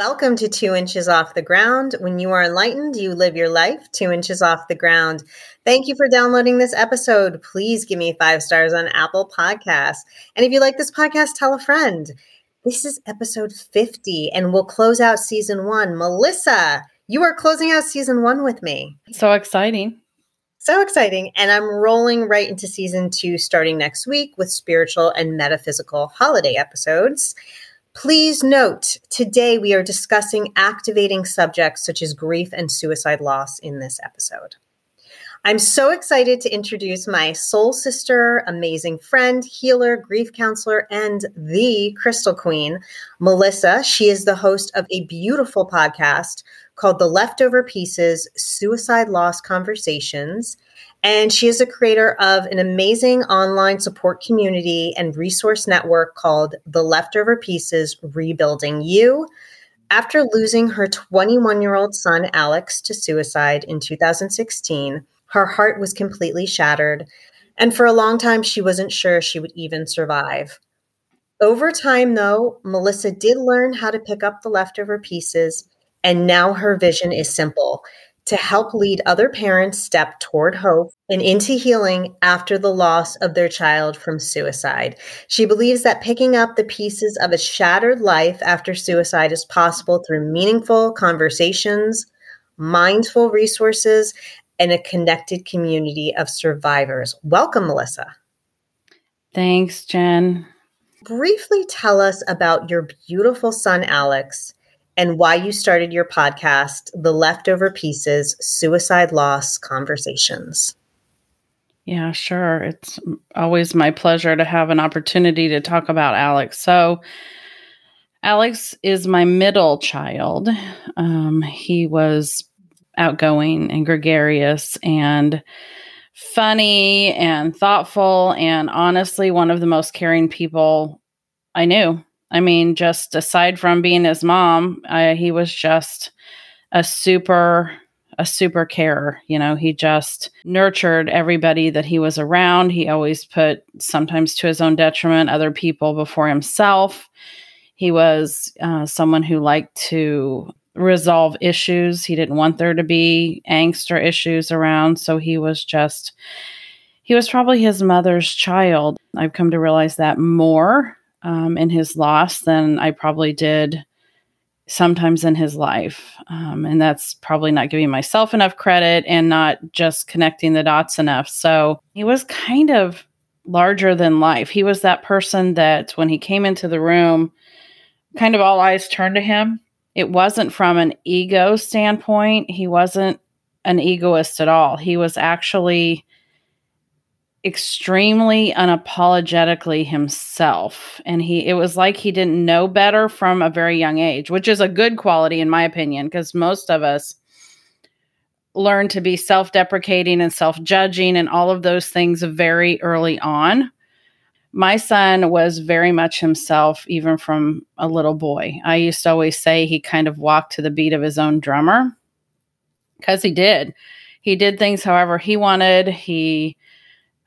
Welcome to Two Inches Off the Ground. When you are enlightened, you live your life two inches off the ground. Thank you for downloading this episode. Please give me five stars on Apple Podcasts. And if you like this podcast, tell a friend. This is episode 50, and we'll close out season one. Melissa, you are closing out season one with me. So exciting. So exciting. And I'm rolling right into season two starting next week with spiritual and metaphysical holiday episodes. Please note, today we are discussing activating subjects such as grief and suicide loss in this episode. I'm so excited to introduce my soul sister, amazing friend, healer, grief counselor, and the crystal queen, Melissa. She is the host of a beautiful podcast called The Leftover Pieces Suicide Loss Conversations. And she is a creator of an amazing online support community and resource network called The Leftover Pieces Rebuilding You. After losing her 21 year old son, Alex, to suicide in 2016, her heart was completely shattered. And for a long time, she wasn't sure she would even survive. Over time, though, Melissa did learn how to pick up the leftover pieces, and now her vision is simple to help lead other parents step toward hope and into healing after the loss of their child from suicide. She believes that picking up the pieces of a shattered life after suicide is possible through meaningful conversations, mindful resources, and a connected community of survivors. Welcome, Melissa. Thanks, Jen. Briefly tell us about your beautiful son, Alex, and why you started your podcast, The Leftover Pieces Suicide Loss Conversations. Yeah, sure. It's always my pleasure to have an opportunity to talk about Alex. So, Alex is my middle child. Um, he was outgoing and gregarious and funny and thoughtful, and honestly, one of the most caring people I knew. I mean, just aside from being his mom, I, he was just a super a super carer. You know, he just nurtured everybody that he was around. He always put, sometimes to his own detriment, other people before himself. He was uh, someone who liked to resolve issues. He didn't want there to be angst or issues around. So he was just, he was probably his mother's child. I've come to realize that more um, in his loss than I probably did sometimes in his life. Um, and that's probably not giving myself enough credit and not just connecting the dots enough. So he was kind of larger than life. He was that person that when he came into the room, kind of all eyes turned to him. It wasn't from an ego standpoint, he wasn't an egoist at all. He was actually extremely unapologetically himself and he it was like he didn't know better from a very young age which is a good quality in my opinion because most of us learn to be self-deprecating and self-judging and all of those things very early on. My son was very much himself even from a little boy. I used to always say he kind of walked to the beat of his own drummer because he did. He did things however he wanted. He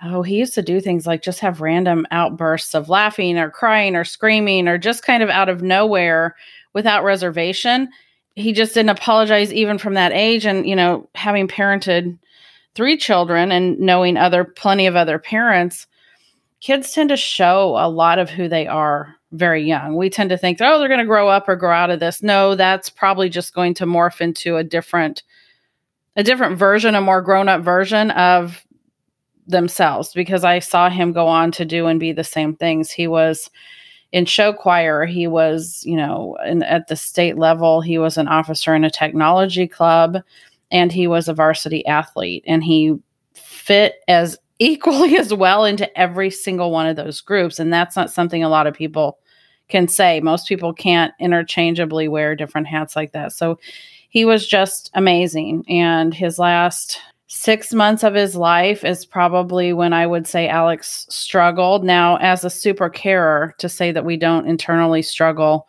Oh, he used to do things like just have random outbursts of laughing or crying or screaming or just kind of out of nowhere without reservation. He just didn't apologize even from that age. And, you know, having parented three children and knowing other, plenty of other parents, kids tend to show a lot of who they are very young. We tend to think, oh, they're going to grow up or grow out of this. No, that's probably just going to morph into a different a different version, a more grown up version of themselves because I saw him go on to do and be the same things. He was in show choir, he was, you know, in, at the state level, he was an officer in a technology club and he was a varsity athlete and he fit as equally as well into every single one of those groups and that's not something a lot of people can say. Most people can't interchangeably wear different hats like that. So he was just amazing and his last six months of his life is probably when I would say Alex struggled. Now, as a super carer, to say that we don't internally struggle,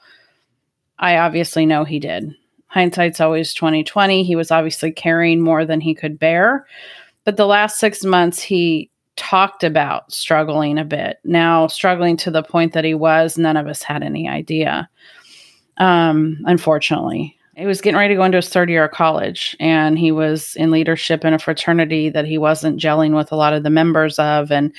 I obviously know he did. Hindsight's always 2020. He was obviously carrying more than he could bear. But the last six months, he talked about struggling a bit. Now, struggling to the point that he was, none of us had any idea. um, unfortunately. He was getting ready to go into his third year of college, and he was in leadership in a fraternity that he wasn't gelling with a lot of the members of. And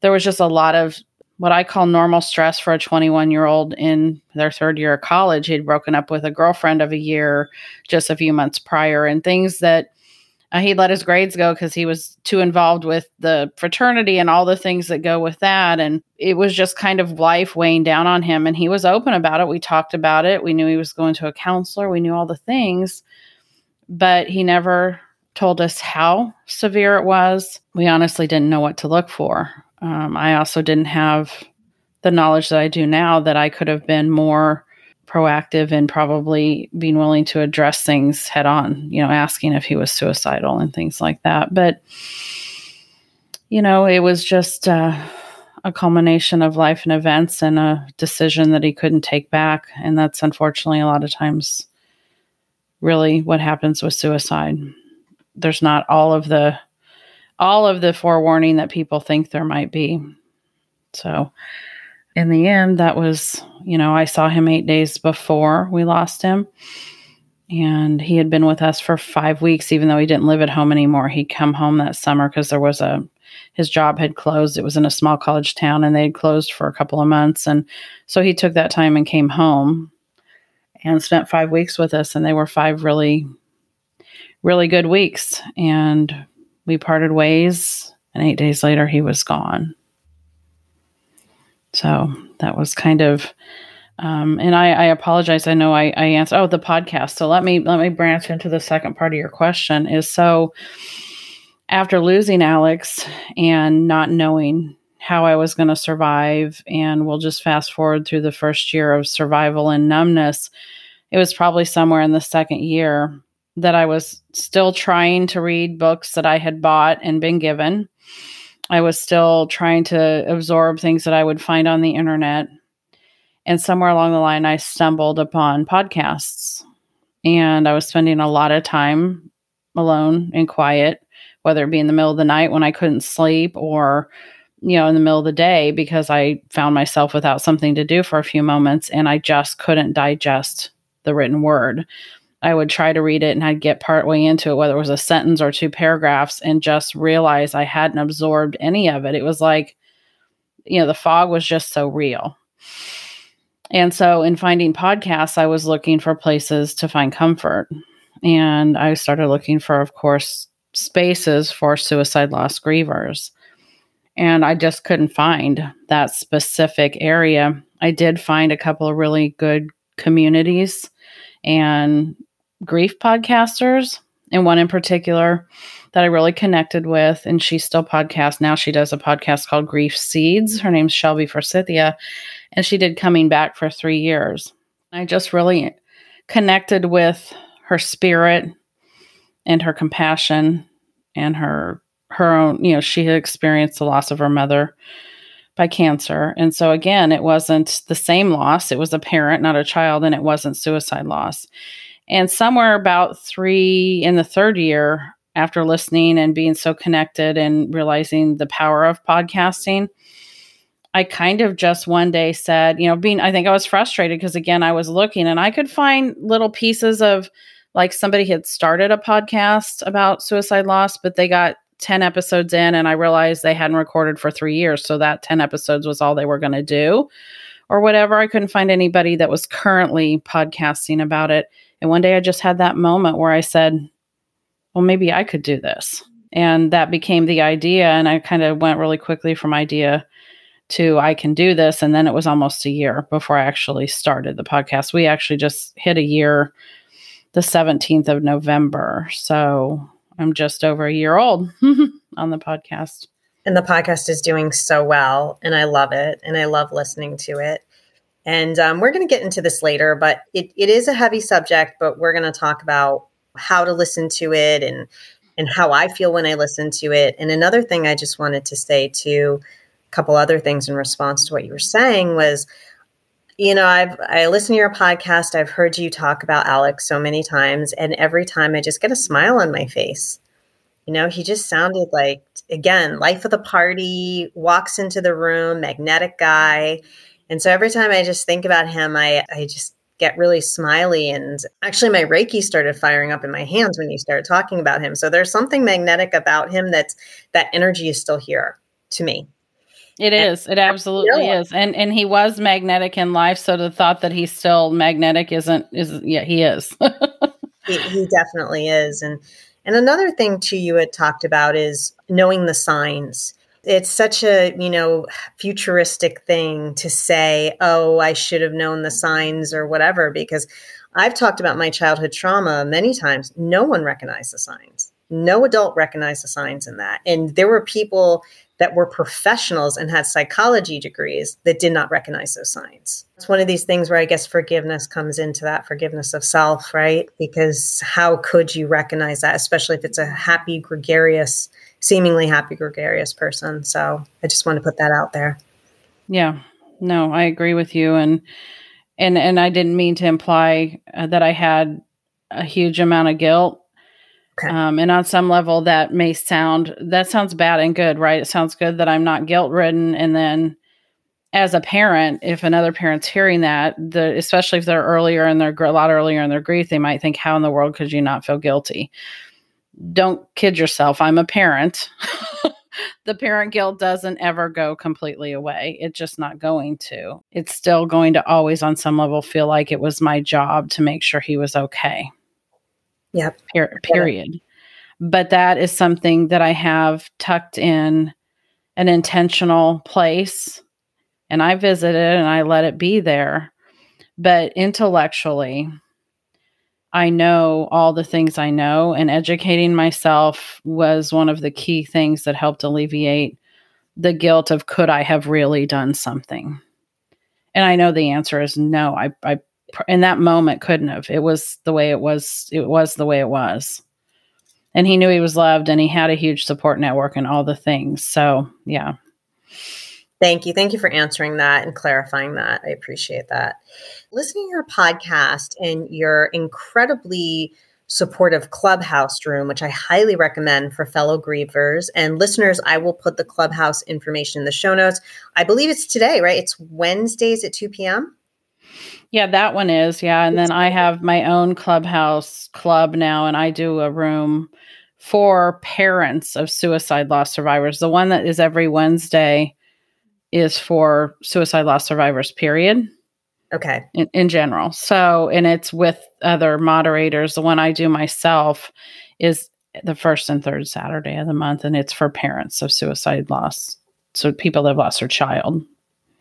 there was just a lot of what I call normal stress for a 21 year old in their third year of college. He'd broken up with a girlfriend of a year just a few months prior, and things that uh, he let his grades go because he was too involved with the fraternity and all the things that go with that. And it was just kind of life weighing down on him. And he was open about it. We talked about it. We knew he was going to a counselor. We knew all the things, but he never told us how severe it was. We honestly didn't know what to look for. Um, I also didn't have the knowledge that I do now that I could have been more proactive and probably being willing to address things head on, you know, asking if he was suicidal and things like that. But, you know, it was just uh, a culmination of life and events and a decision that he couldn't take back. And that's unfortunately a lot of times really what happens with suicide. There's not all of the all of the forewarning that people think there might be. So, in the end, that was, you know, I saw him eight days before we lost him. And he had been with us for five weeks, even though he didn't live at home anymore. He'd come home that summer because there was a, his job had closed. It was in a small college town and they had closed for a couple of months. And so he took that time and came home and spent five weeks with us. And they were five really, really good weeks. And we parted ways. And eight days later, he was gone. So that was kind of, um, and I, I, apologize. I know I, I answered. Oh, the podcast. So let me let me branch into the second part of your question. Is so after losing Alex and not knowing how I was going to survive, and we'll just fast forward through the first year of survival and numbness. It was probably somewhere in the second year that I was still trying to read books that I had bought and been given I was still trying to absorb things that I would find on the internet. And somewhere along the line, I stumbled upon podcasts. And I was spending a lot of time alone and quiet, whether it be in the middle of the night when I couldn't sleep or, you know, in the middle of the day because I found myself without something to do for a few moments and I just couldn't digest the written word. I would try to read it and I'd get partway into it, whether it was a sentence or two paragraphs, and just realize I hadn't absorbed any of it. It was like, you know, the fog was just so real. And so, in finding podcasts, I was looking for places to find comfort. And I started looking for, of course, spaces for suicide loss grievers. And I just couldn't find that specific area. I did find a couple of really good communities and grief podcasters, and one in particular that I really connected with. And she still podcasts now. She does a podcast called Grief Seeds. Her name's Shelby Forsythia, and she did Coming Back for three years. I just really connected with her spirit and her compassion and her her own you know she had experienced the loss of her mother by cancer and so again it wasn't the same loss it was a parent not a child and it wasn't suicide loss and somewhere about three in the third year, after listening and being so connected and realizing the power of podcasting, I kind of just one day said, you know, being, I think I was frustrated because again, I was looking and I could find little pieces of like somebody had started a podcast about suicide loss, but they got 10 episodes in and I realized they hadn't recorded for three years. So that 10 episodes was all they were going to do or whatever. I couldn't find anybody that was currently podcasting about it. And one day I just had that moment where I said, well, maybe I could do this. And that became the idea. And I kind of went really quickly from idea to I can do this. And then it was almost a year before I actually started the podcast. We actually just hit a year the 17th of November. So I'm just over a year old on the podcast. And the podcast is doing so well. And I love it. And I love listening to it. And um, we're going to get into this later, but it, it is a heavy subject, but we're going to talk about how to listen to it and and how I feel when I listen to it. And another thing I just wanted to say to a couple other things in response to what you were saying was, you know, I've I listen to your podcast. I've heard you talk about Alex so many times, and every time I just get a smile on my face. You know, he just sounded like again, life of the party, walks into the room, magnetic guy and so every time I just think about him, I, I just get really smiley. And actually, my Reiki started firing up in my hands when you started talking about him. So there's something magnetic about him that's that energy is still here to me. It is. It absolutely is. And and he was magnetic in life, so the thought that he's still magnetic isn't is yeah, he is. he, he definitely is. And and another thing too you had talked about is knowing the signs. It's such a, you know, futuristic thing to say, "Oh, I should have known the signs or whatever," because I've talked about my childhood trauma many times. No one recognized the signs. No adult recognized the signs in that. And there were people that were professionals and had psychology degrees that did not recognize those signs. It's one of these things where I guess forgiveness comes into that forgiveness of self, right? Because how could you recognize that, especially if it's a happy, gregarious, seemingly happy, gregarious person? So I just want to put that out there. Yeah, no, I agree with you. And, and, and I didn't mean to imply uh, that I had a huge amount of guilt Okay. Um, and on some level, that may sound that sounds bad and good, right? It sounds good that I'm not guilt ridden, and then as a parent, if another parent's hearing that, the especially if they're earlier in their a lot earlier in their grief, they might think, "How in the world could you not feel guilty?" Don't kid yourself. I'm a parent. the parent guilt doesn't ever go completely away. It's just not going to. It's still going to always, on some level, feel like it was my job to make sure he was okay. Yep. Per- period. But that is something that I have tucked in an intentional place and I visit it and I let it be there. But intellectually, I know all the things I know, and educating myself was one of the key things that helped alleviate the guilt of could I have really done something? And I know the answer is no. I, I in that moment couldn't have. It was the way it was. It was the way it was. And he knew he was loved and he had a huge support network and all the things. So, yeah. Thank you. Thank you for answering that and clarifying that. I appreciate that. Listening to your podcast and your incredibly supportive clubhouse room, which I highly recommend for fellow grievers and listeners. I will put the clubhouse information in the show notes. I believe it's today, right? It's Wednesdays at 2 p.m. Yeah, that one is. Yeah. And then I have my own clubhouse club now, and I do a room for parents of suicide loss survivors. The one that is every Wednesday is for suicide loss survivors, period. Okay. In, in general. So, and it's with other moderators. The one I do myself is the first and third Saturday of the month, and it's for parents of suicide loss. So, people that have lost their child.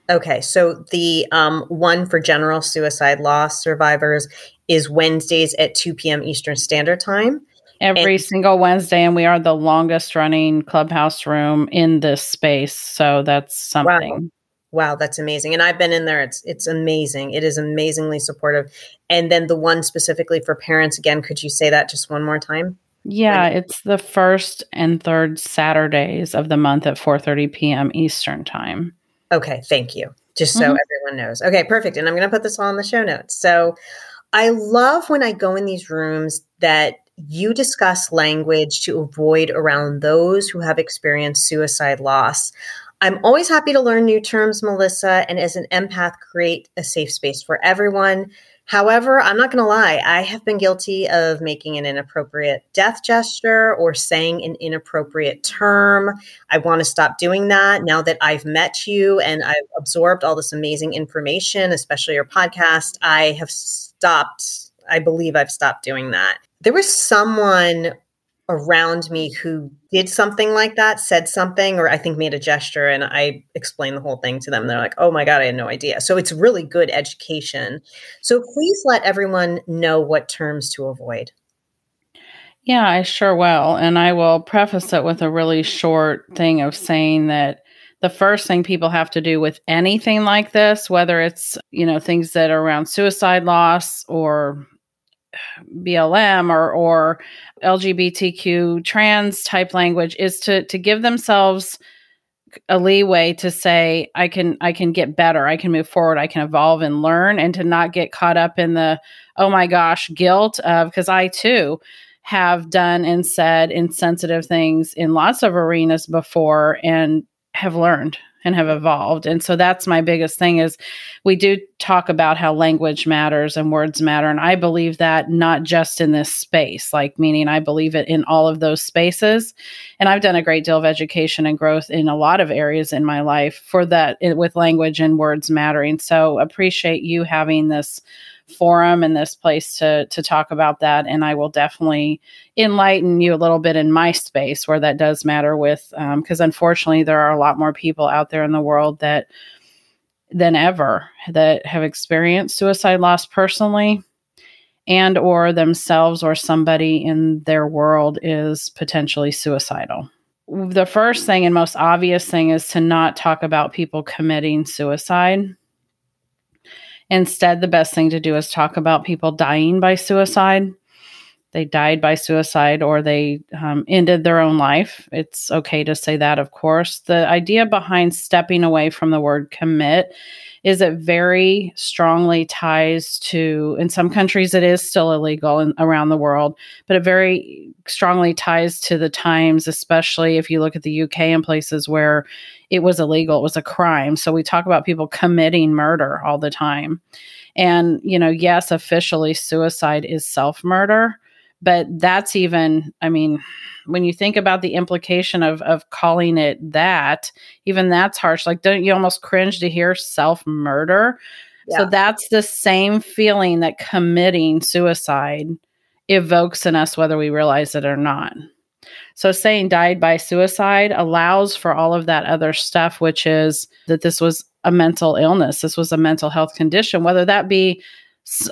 Okay, so the um, one for general suicide loss survivors is Wednesdays at 2 p.m. Eastern Standard Time. Every and- single Wednesday, and we are the longest running clubhouse room in this space. So that's something. Wow. wow, that's amazing. And I've been in there. It's it's amazing. It is amazingly supportive. And then the one specifically for parents, again, could you say that just one more time? Yeah, it's the first and third Saturdays of the month at 4:30 p.m. Eastern time. Okay, thank you. Just so mm-hmm. everyone knows. Okay, perfect. And I'm going to put this all in the show notes. So I love when I go in these rooms that you discuss language to avoid around those who have experienced suicide loss. I'm always happy to learn new terms, Melissa, and as an empath, create a safe space for everyone. However, I'm not going to lie, I have been guilty of making an inappropriate death gesture or saying an inappropriate term. I want to stop doing that now that I've met you and I've absorbed all this amazing information, especially your podcast. I have stopped, I believe I've stopped doing that. There was someone around me who did something like that, said something, or I think made a gesture, and I explained the whole thing to them. They're like, oh my God, I had no idea. So it's really good education. So please let everyone know what terms to avoid. Yeah, I sure will. And I will preface it with a really short thing of saying that the first thing people have to do with anything like this, whether it's, you know, things that are around suicide loss or BLM or or LGBTQ trans type language is to to give themselves a leeway to say I can I can get better, I can move forward, I can evolve and learn and to not get caught up in the oh my gosh guilt of because I too have done and said insensitive things in lots of arenas before and have learned and have evolved. And so that's my biggest thing is we do talk about how language matters and words matter and I believe that not just in this space, like meaning I believe it in all of those spaces. And I've done a great deal of education and growth in a lot of areas in my life for that eh, with language and words mattering. So appreciate you having this forum and this place to to talk about that. And i will definitely enlighten you a little bit in my space where that does matter with because um, unfortunately there are a lot more people out there in the world that than ever that have experienced suicide loss personally and or themselves or somebody in their world is potentially suicidal. The first thing and most obvious thing is to not talk about people committing suicide Instead, the best thing to do is talk about people dying by suicide. They died by suicide or they um, ended their own life. It's okay to say that, of course. The idea behind stepping away from the word commit is it very strongly ties to in some countries it is still illegal in, around the world but it very strongly ties to the times especially if you look at the uk and places where it was illegal it was a crime. So we talk about people committing murder all the time. And you know yes officially suicide is self-murder but that's even i mean when you think about the implication of of calling it that even that's harsh. Like don't you almost cringe to hear self murder yeah. so that's the same feeling that committing suicide evokes in us whether we realize it or not. So saying died by suicide allows for all of that other stuff which is that this was a mental illness. This was a mental health condition whether that be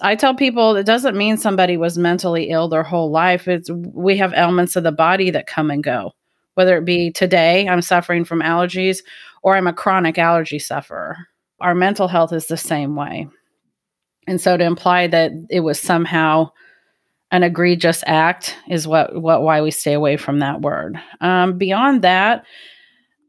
I tell people it doesn't mean somebody was mentally ill their whole life. It's we have elements of the body that come and go. Whether it be today I'm suffering from allergies or I'm a chronic allergy sufferer. Our mental health is the same way. And so to imply that it was somehow an egregious act is what what why we stay away from that word. Um, beyond that,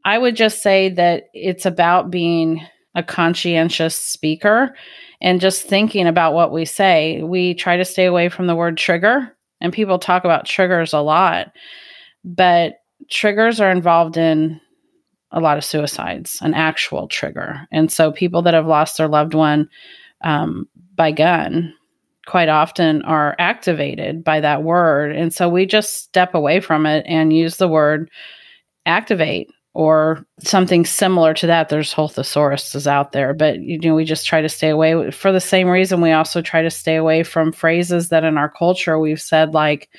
I would just say that it's about being a conscientious speaker and just thinking about what we say. We try to stay away from the word trigger, and people talk about triggers a lot, but triggers are involved in a lot of suicides, an actual trigger. And so people that have lost their loved one um, by gun quite often are activated by that word. And so we just step away from it and use the word activate or something similar to that. There's whole thesaurus is out there, but you know, we just try to stay away for the same reason. We also try to stay away from phrases that in our culture we've said like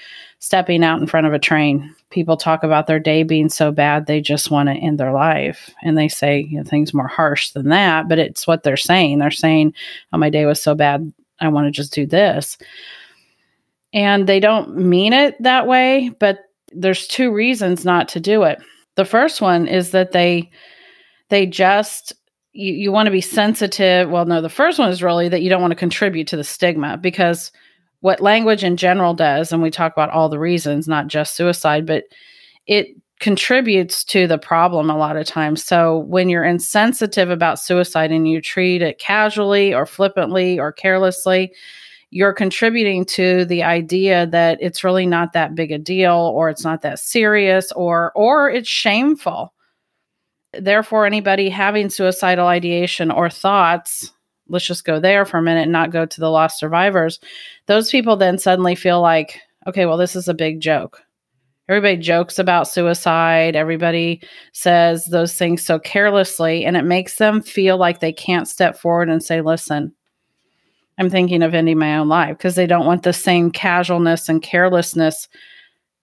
stepping out in front of a train. People talk about their day being so bad they just want to end their life, and they say you know, things more harsh than that. But it's what they're saying. They're saying, "Oh, my day was so bad, I want to just do this," and they don't mean it that way. But there's two reasons not to do it the first one is that they they just you, you want to be sensitive. Well, no, the first one is really that you don't want to contribute to the stigma because what language in general does, and we talk about all the reasons, not just suicide, but it contributes to the problem a lot of times. So when you're insensitive about suicide and you treat it casually or flippantly or carelessly, you're contributing to the idea that it's really not that big a deal or it's not that serious or or it's shameful. Therefore anybody having suicidal ideation or thoughts let's just go there for a minute and not go to the loss survivors those people then suddenly feel like okay well this is a big joke. Everybody jokes about suicide. Everybody says those things so carelessly and it makes them feel like they can't step forward and say listen I'm thinking of ending my own life because they don't want the same casualness and carelessness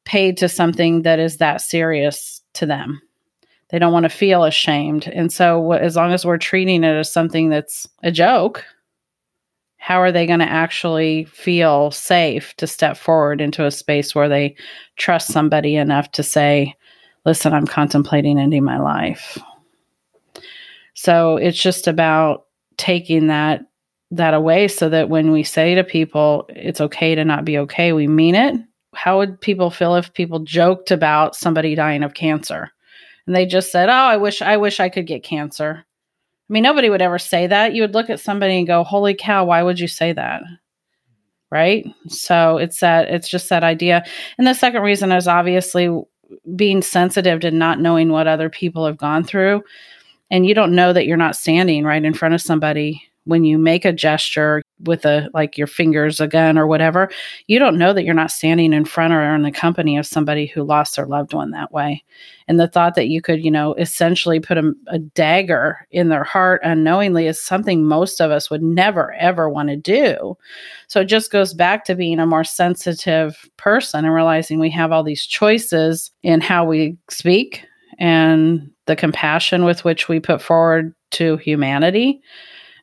paid to something that is that serious to them. They don't want to feel ashamed. And so, as long as we're treating it as something that's a joke, how are they going to actually feel safe to step forward into a space where they trust somebody enough to say, Listen, I'm contemplating ending my life? So, it's just about taking that that away so that when we say to people it's okay to not be okay, we mean it. How would people feel if people joked about somebody dying of cancer and they just said, "Oh, I wish I wish I could get cancer." I mean, nobody would ever say that. You would look at somebody and go, "Holy cow, why would you say that?" Right? So, it's that it's just that idea. And the second reason is obviously being sensitive to not knowing what other people have gone through and you don't know that you're not standing right in front of somebody when you make a gesture with a like your fingers a gun or whatever you don't know that you're not standing in front or in the company of somebody who lost their loved one that way. And the thought that you could you know essentially put a, a dagger in their heart unknowingly is something most of us would never ever want to do. So it just goes back to being a more sensitive person and realizing we have all these choices in how we speak and the compassion with which we put forward to humanity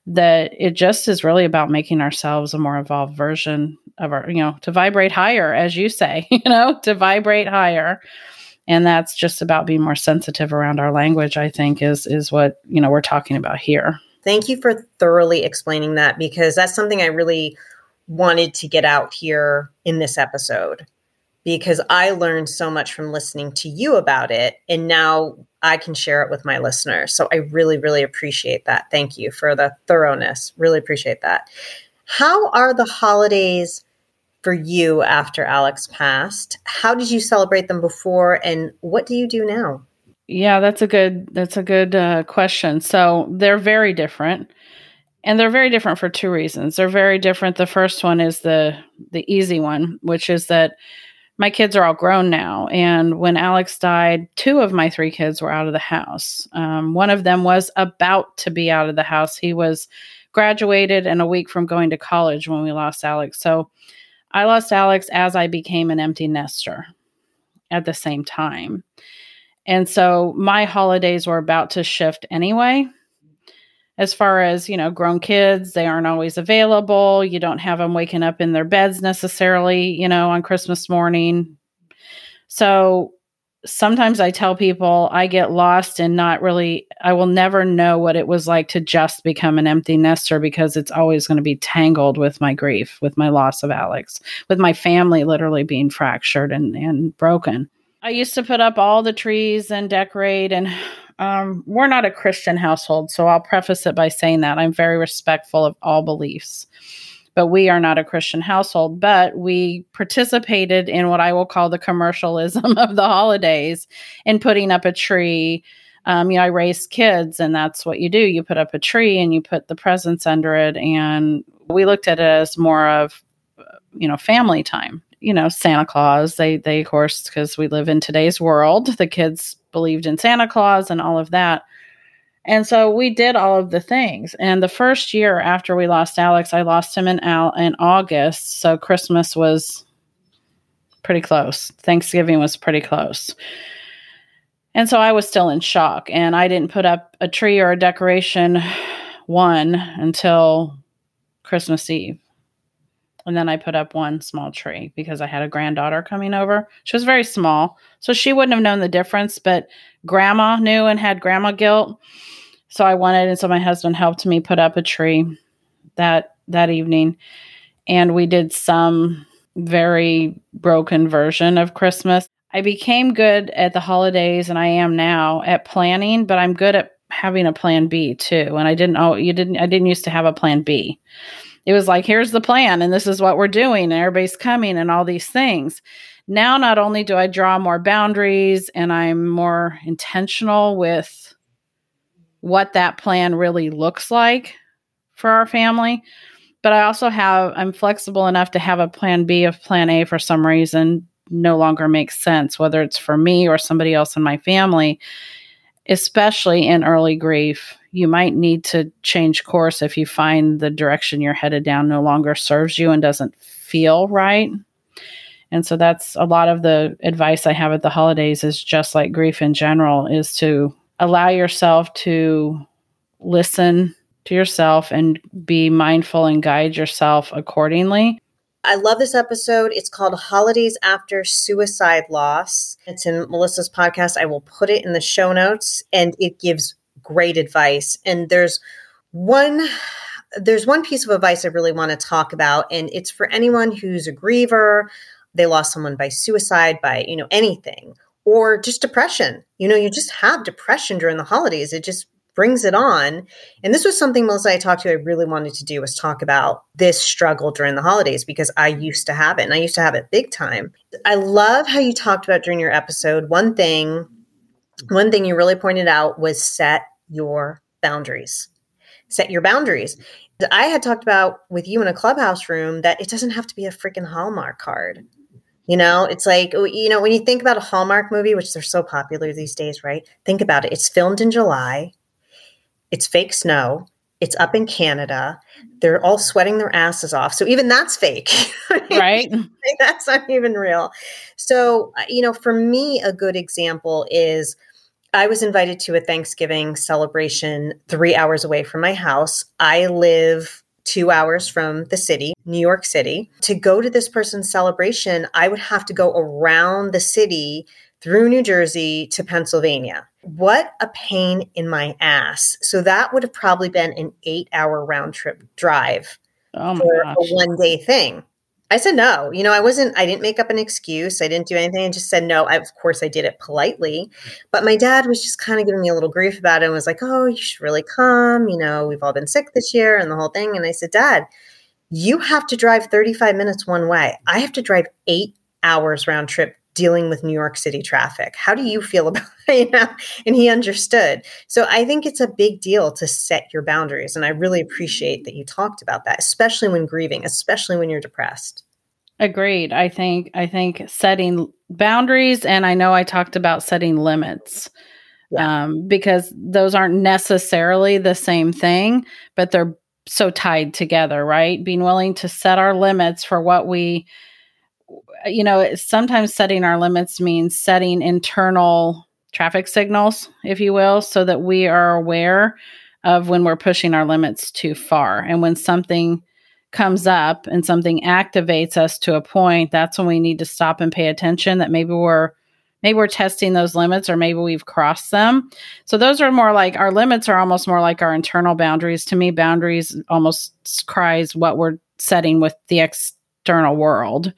that it just is really about making ourselves a more evolved version of our, you know, to vibrate higher, as you say, you know, to vibrate higher. And that's just about being more sensitive around our language, I think, is is what, you know, we're talking about here. Thank you for thoroughly explaining that because that's something I really wanted to get out here in this episode because I learned so much from listening to you about it. And now I can share it with my listeners. So I really, really appreciate that. Thank you for the thoroughness. Really appreciate that. How are the holidays for you after Alex passed? How did you celebrate them before and what do you do now? Yeah, that's a good that's a good uh, question. So they're very different and they're very different for two reasons. They're very different. The first one is the the easy one, which is that my kids are all grown now. And when Alex died, two of my three kids were out of the house. Um, one of them was about to be out of the house. He was graduated and a week from going to college when we lost Alex. So I lost Alex as I became an empty nester at the same time. And so my holidays were about to shift anyway as far as you know grown kids they aren't always available. You don't have them waking up in their beds necessarily you know on christmas morning. So sometimes i tell people i get lost and not really i will never know what it was like to just become an empty nester because it's always going to be tangled with my grief with my loss of alex with my family literally being fractured and, and broken. I used to put up all the trees and decorate and um, we're not a Christian household, so I'll preface it by saying that I'm very respectful of all beliefs. But we are not a Christian household, but we participated in what I will call the commercialism of the holidays in putting up a tree. Um, you know, I raised kids, and that's what you do. You put up a tree and you put the presents under it. And we looked at it as more of, you know, family time you know Santa Claus. They they of course because we live in today's world, the kids believed in Santa Claus and all of that. And so we did all of the things. And the first year after we lost Alex, I lost him in Al in August. So Christmas was pretty close. Thanksgiving was pretty close. And so I was still in shock. And I didn't put up a tree or a decoration one until Christmas Eve. And then I put up one small tree because I had a granddaughter coming over. She was very small, so she wouldn't have known the difference, but grandma knew and had grandma guilt. So I wanted, and so my husband helped me put up a tree that that evening, and we did some very broken version of Christmas. I became good at the holidays, and I am now at planning, but I'm good at having a plan B too. And I didn't. Oh, you didn't. I didn't used to have a plan B it was like, here's the plan, and this is what we're doing, and everybody's coming, and all these things. Now, not only do I draw more boundaries and I'm more intentional with what that plan really looks like for our family, but I also have, I'm flexible enough to have a plan B if plan A for some reason no longer makes sense, whether it's for me or somebody else in my family, especially in early grief you might need to change course if you find the direction you're headed down no longer serves you and doesn't feel right. And so that's a lot of the advice I have at the holidays is just like grief in general is to allow yourself to listen to yourself and be mindful and guide yourself accordingly. I love this episode. It's called Holidays After Suicide Loss. It's in Melissa's podcast. I will put it in the show notes and it gives great advice. And there's one there's one piece of advice I really want to talk about, and it's for anyone who's a griever, they lost someone by suicide, by you know anything, or just depression. You know, you just have depression during the holidays. It just brings it on. And this was something Melissa I talked to I really wanted to do was talk about this struggle during the holidays because I used to have it and I used to have it big time. I love how you talked about during your episode. One thing one thing you really pointed out was set your boundaries. Set your boundaries. I had talked about with you in a clubhouse room that it doesn't have to be a freaking Hallmark card. You know, it's like, you know, when you think about a Hallmark movie, which they're so popular these days, right? Think about it. It's filmed in July, it's fake snow, it's up in Canada. They're all sweating their asses off. So even that's fake. Right. that's not even real. So, uh, you know, for me, a good example is I was invited to a Thanksgiving celebration three hours away from my house. I live two hours from the city, New York City. To go to this person's celebration, I would have to go around the city through New Jersey to Pennsylvania. What a pain in my ass. So that would have probably been an eight hour round trip drive Oh for gosh. a one day thing. I said no. You know, I wasn't, I didn't make up an excuse. I didn't do anything. I just said no. I, of course, I did it politely. But my dad was just kind of giving me a little grief about it and was like, oh, you should really come. You know, we've all been sick this year and the whole thing. And I said, Dad, you have to drive 35 minutes one way. I have to drive eight hours round trip dealing with New York City traffic. How do you feel about it? You know? And he understood. So I think it's a big deal to set your boundaries. And I really appreciate that you talked about that, especially when grieving, especially when you're depressed. Agreed. I think I think setting boundaries and I know I talked about setting limits. Yeah. Um, because those aren't necessarily the same thing, but they're so tied together, right? Being willing to set our limits for what we Uh, you know, sometimes setting our limits means setting internal traffic signals, if you will, so that we are aware of when we're pushing our limits too far. And when something comes up and something activates us to a point, that's when we need to stop and pay attention that maybe we're maybe we're testing those limits or maybe we've crossed them. So those are more like our limits are almost more like our internal boundaries. To me, boundaries almost cries what we're setting with the external world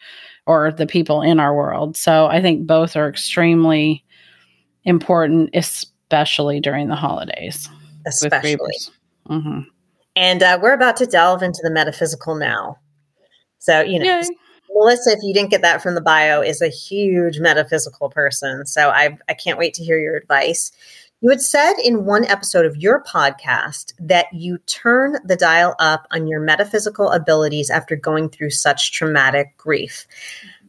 or the people in our world. So I think both are extremely important, especially during the holidays. Especially. Mhm. And uh, we're about to delve into the metaphysical now. So, you know, Yay. Melissa, if you didn't get that from the bio, is a huge metaphysical person. So I, I can't wait to hear your advice. You had said in one episode of your podcast that you turn the dial up on your metaphysical abilities after going through such traumatic grief.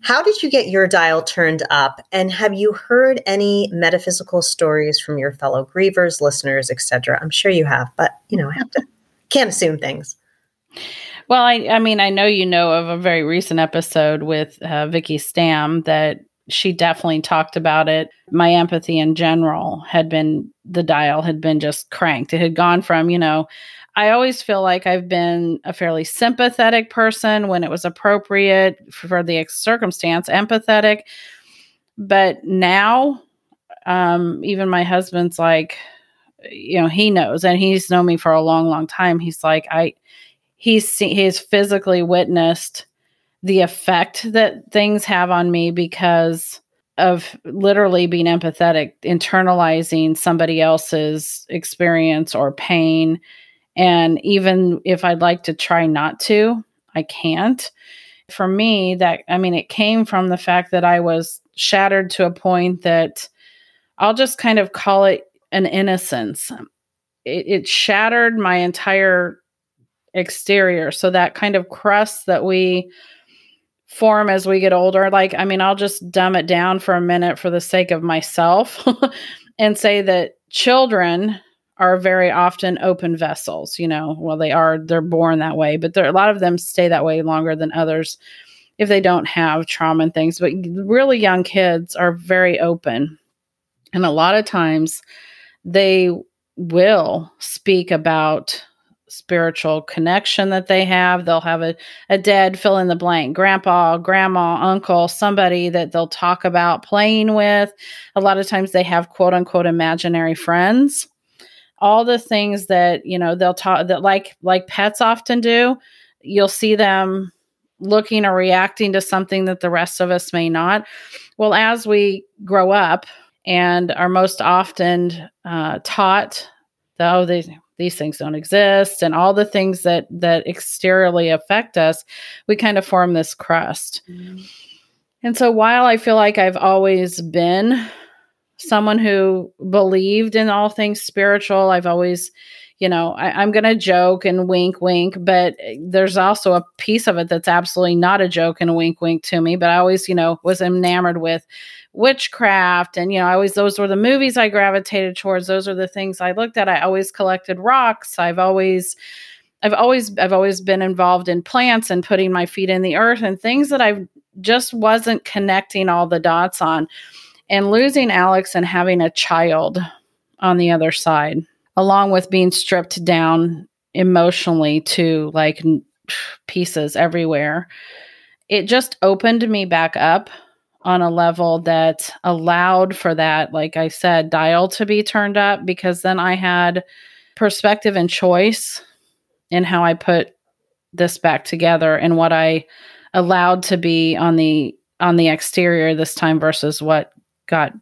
How did you get your dial turned up? And have you heard any metaphysical stories from your fellow grievers, listeners, etc.? I'm sure you have, but you know, I have to can't assume things. Well, I, I mean, I know you know of a very recent episode with uh, Vicky Stam that she definitely talked about it. My empathy in general had been the dial had been just cranked. It had gone from, you know, I always feel like I've been a fairly sympathetic person when it was appropriate for the circumstance, empathetic. But now, um, even my husband's like, you know, he knows, and he's known me for a long, long time. He's like, I, he's he's physically witnessed the effect that things have on me because of literally being empathetic, internalizing somebody else's experience or pain. And even if I'd like to try not to, I can't. For me, that, I mean, it came from the fact that I was shattered to a point that I'll just kind of call it an innocence. It, it shattered my entire exterior. So that kind of crust that we form as we get older, like, I mean, I'll just dumb it down for a minute for the sake of myself and say that children are very often open vessels. You know, well, they are, they're born that way, but there, a lot of them stay that way longer than others if they don't have trauma and things. But really young kids are very open. And a lot of times they will speak about spiritual connection that they have. They'll have a, a dead fill in the blank grandpa, grandma, uncle, somebody that they'll talk about playing with. A lot of times they have quote unquote imaginary friends. All the things that, you know, they'll talk that like like pets often do. You'll see them looking or reacting to something that the rest of us may not. Well, as we grow up and are most often uh, taught, though they these things don't exist and all the things that that exteriorly affect us we kind of form this crust mm-hmm. and so while i feel like i've always been someone who believed in all things spiritual. I've always, you know, I, am going to joke and wink, wink, but eh, there's also a piece of it that's absolutely not a joke and a wink, wink to me. But I always, you know, was enamored with witchcraft. And, you know, I always, those were the movies I gravitated towards. Those are the things I looked at. I always collected rocks. I've always, I've always I've always been involved in plants and putting my feet in the earth and things that I just wasn't connecting all the dots on. And losing Alex and having a child on the other side, along with being stripped down emotionally to like pieces everywhere, it just opened me back up on a level that allowed for that, like I said, dial to be turned up because then I had perspective and choice in how I put this back together and what I allowed to be on the on the exterior this time versus what got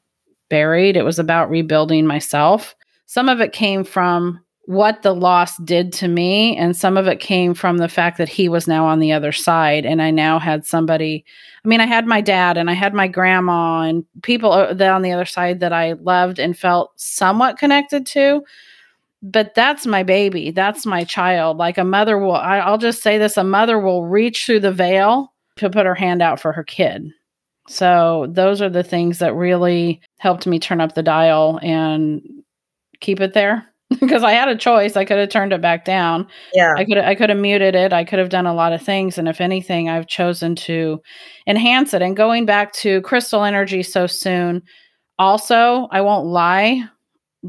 buried. It was about rebuilding myself. Some of it came from what the loss did to me and some of it came from the fact that he was now on the other side and I now had somebody I mean I had my dad and I had my grandma and people uh, that on the other side that I loved and felt somewhat connected to but that's my baby that's my child. Like a mother will I, i'll just say this a mother will reach through the veil to put her hand out for her kid. So those are the things that really helped me turn up the dial and keep it there? Because i had a choice. I could have turned it back down. Yeah. I could i could have muted it. I could have done a lot of things. And if anything i've chosen to enhance it. And going back to crystal energy so soon also i won't lie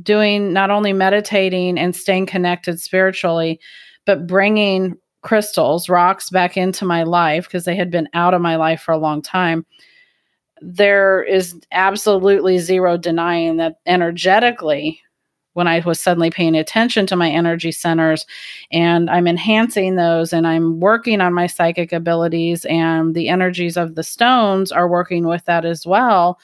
doing not only meditating and staying connected spiritually, but bringing crystals, rocks back into my life because they had been out of my life for a long time. There is absolutely zero denying that energetically, when I was suddenly paying attention to my energy centers and I'm enhancing those and I'm working on my psychic abilities and the energies of the stones are working with that as well.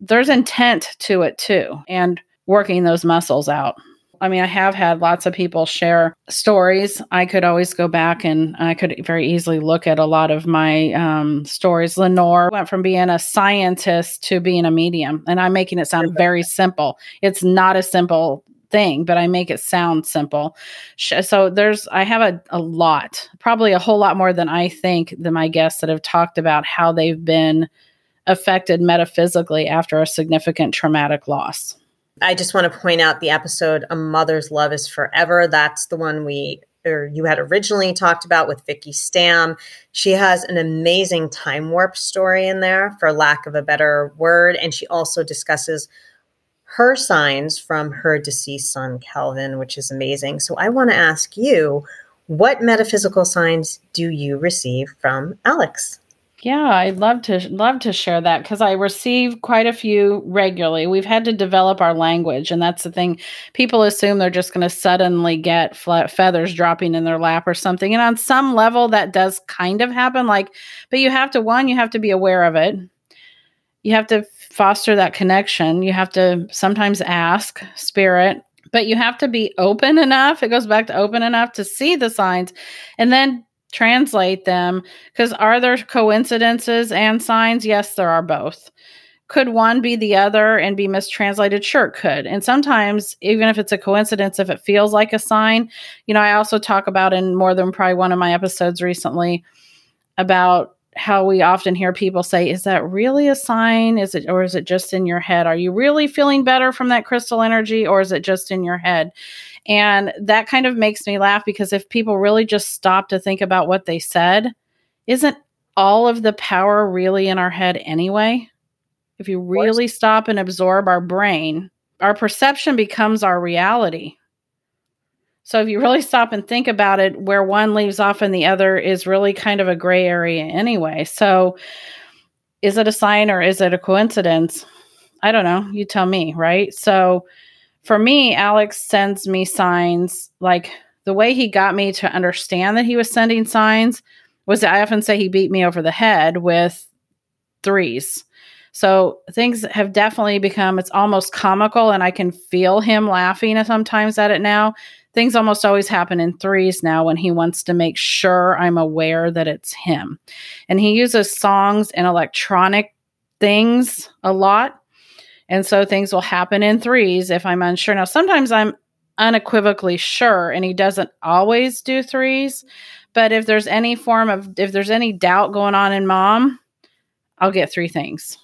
There's intent to it too. And working those muscles out. I mean, I have had lots of people share stories. I could always go back and I could very easily look at a lot of my um, stories. Lenore went from being a scientist to being a medium, and I'm making it sound very simple. It's not a simple thing, but I make it sound simple. So there's, I have a, a lot, probably a whole lot more than I think than my guests that have talked about how they've been affected metaphysically after a significant traumatic loss. I just want to point out the episode "A Mother's Love Is Forever." That's the one we or you had originally talked about with Vicky Stam. She has an amazing time warp story in there, for lack of a better word, and she also discusses her signs from her deceased son Calvin, which is amazing. So I want to ask you, what metaphysical signs do you receive from Alex? Yeah, I'd love to love to share that because I receive quite a few regularly. We've had to develop our language, and that's the thing. People assume they're just going to suddenly get feathers dropping in their lap or something, and on some level, that does kind of happen. Like, but you have to one, you have to be aware of it. You have to foster that connection. You have to sometimes ask spirit, but you have to be open enough. It goes back to open enough to see the signs, and then translate them because are there coincidences and signs? Yes there are both. Could one be the other and be mistranslated? Sure it could. And sometimes even if it's a coincidence if it feels like a sign you know i also talk about in more than probably one of my episodes recently about how we often hear people say is that really a sign? Is it or is it just in your head? Are you really feeling better from that crystal energy or is it just in your head and that kind of makes me laugh because if people really just stop to think about what they said, isn't all of the power really in our head anyway? If you really stop and absorb our brain, our perception becomes our reality. So if you really stop and think about it, where one leaves off and the other is really kind of a gray area anyway. So is it a sign or is it a coincidence? I don't know. You tell me, right? So for me, Alex sends me signs like the way he got me to understand that he was sending signs was that I often say he beat me over the head with threes. So things have definitely become it's almost comical and I can feel him laughing sometimes at it now. Things almost always happen in threes now when he wants to make sure I'm aware that it's him. And he uses songs and electronic things a lot And so things will happen in threes if I'm unsure. Now, sometimes I'm unequivocally sure, and he doesn't always do threes. But if there's any form of, if there's any doubt going on in mom, I'll get three things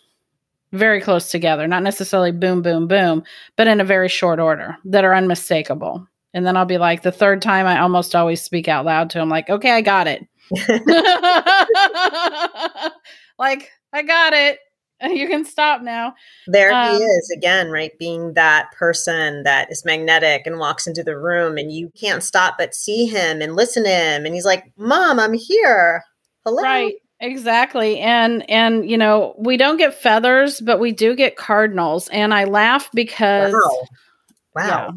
very close together, not necessarily boom, boom, boom, but in a very short order that are unmistakable. And then I'll be like, the third time, I almost always speak out loud to him, like, okay, I got it. like, I got it. You can stop now. There um, he is again, right? Being that person that is magnetic and walks into the room, and you can't stop but see him and listen to him. And he's like, Mom, I'm here. Hello. Right. Exactly. And and you know, we don't get feathers, but we do get cardinals. And I laugh because Wow. wow. Yeah.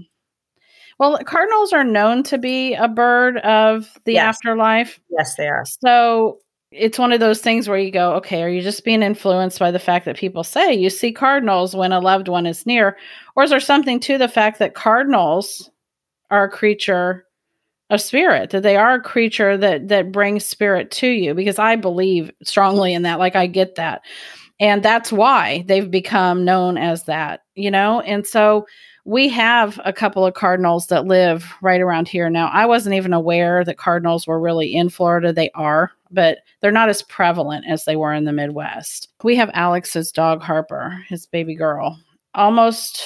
Well, cardinals are known to be a bird of the yes. afterlife. Yes, they are. So it's one of those things where you go, okay, are you just being influenced by the fact that people say you see cardinals when a loved one is near? Or is there something to the fact that cardinals are a creature of spirit that they are a creature that that brings spirit to you? Because i believe strongly in that. Like i get that. And that's why they've become known as that you know? And so we have a couple of cardinals that live right around here now i wasn't even aware that cardinals were really in florida they are but they're not as prevalent as they were in the midwest we have alex's dog harper his baby girl almost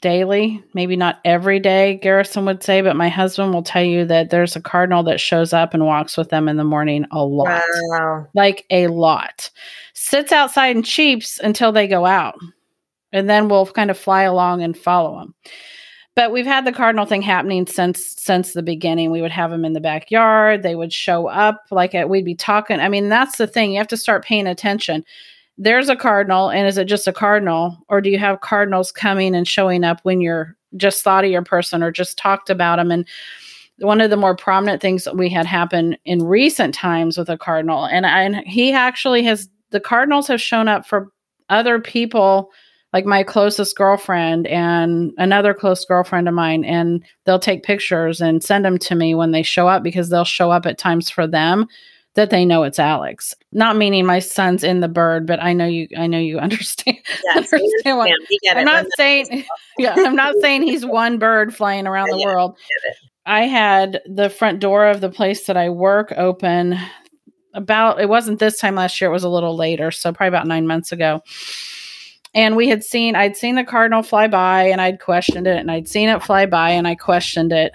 daily, maybe not every day, Garrison would say, but my husband will tell you that there's a cardinal that shows up and walks with them in the morning a lot. Wow. Like a lot. Sits outside and cheeps until they go out. And then we'll kind of fly along and follow them. But we've had the cardinal thing happening since since the beginning. We would have them in the backyard. They would show up like uh, we'd be talking. I mean, that's the thing. You have to start paying attention there's a cardinal and is it just a cardinal or do you have cardinals coming and showing up when you're just thought of your person or just talked about them and one of the more prominent things that we had happen in recent times with a cardinal and, and he actually has the cardinals have shown up for other people like my closest girlfriend and another close girlfriend of mine and they'll take pictures and send them to me when they show up because they'll show up at times for them that they know it's Alex. Not meaning my son's in the bird, but I know you. I know you understand. Yes, understand what, I'm not saying. yeah, I'm not saying he's one bird flying around the world. I had the front door of the place that I work open about. It wasn't this time last year. It was a little later, so probably about nine months ago. And we had seen, I'd seen the cardinal fly by, and I'd questioned it, and I'd seen it fly by, and I questioned it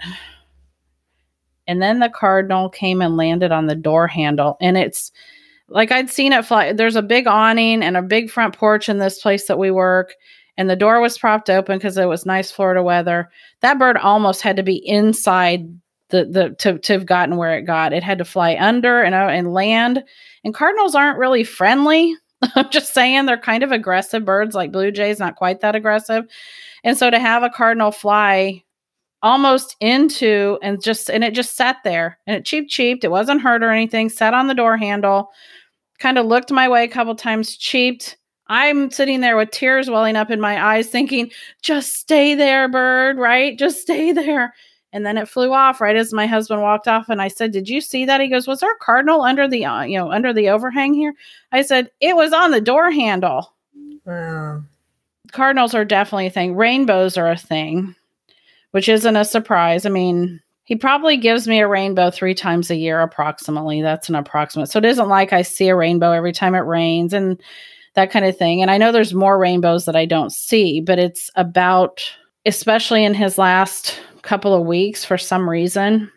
and then the cardinal came and landed on the door handle and it's like I'd seen it fly. There's a big awning and a big front porch in this place that we work, and the door was propped open because it was nice Florida weather. That bird almost had to be inside the the to to have gotten where it got. It had to fly under and uh, and land. And cardinals aren't really friendly. I'm just saying they're kind of aggressive birds, like blue jays, not quite that aggressive. And so to have a cardinal fly almost into and just and it just sat there and it cheep cheeped. It wasn't hurt or anything. Sat on the door handle. Kind of looked my way a couple times, cheeped. I'm sitting there with tears welling up in my eyes, thinking, just stay there, bird, right? Just stay there. And then it flew off right as my husband walked off. And I said, Did you see that? He goes, Was there a cardinal under the uh, you know under the overhang here? I said, It was on the door handle. Wow. Cardinals are definitely a thing. Rainbows are a thing which isn't a surprise. I mean, he probably gives me a rainbow three times a year, approximately. That's an approximate. So it isn't like I see a rainbow every time it rains and that kind of thing. And I know there's more rainbows that I don't see, but it's about, especially in his last couple of weeks, for some reason,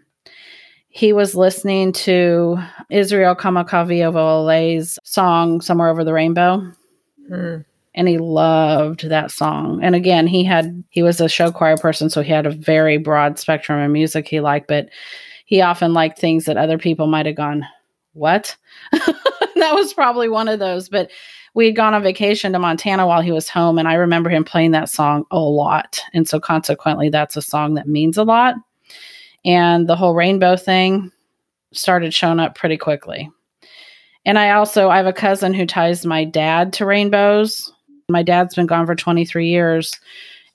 he was listening to Israel Kamakawiwo'ole's song, Somewhere Over the Rainbow. Hmm and he loved that song. And again, he had he was a show choir person, so he had a very broad spectrum of music he liked, but he often liked things that other people might have gone, "What?" that was probably one of those, but we had gone on vacation to Montana while he was home and I remember him playing that song a lot. And so consequently that's a song that means a lot. And the whole rainbow thing started showing up pretty quickly. And I also I have a cousin who ties my dad to rainbows my dad's been gone for 23 years.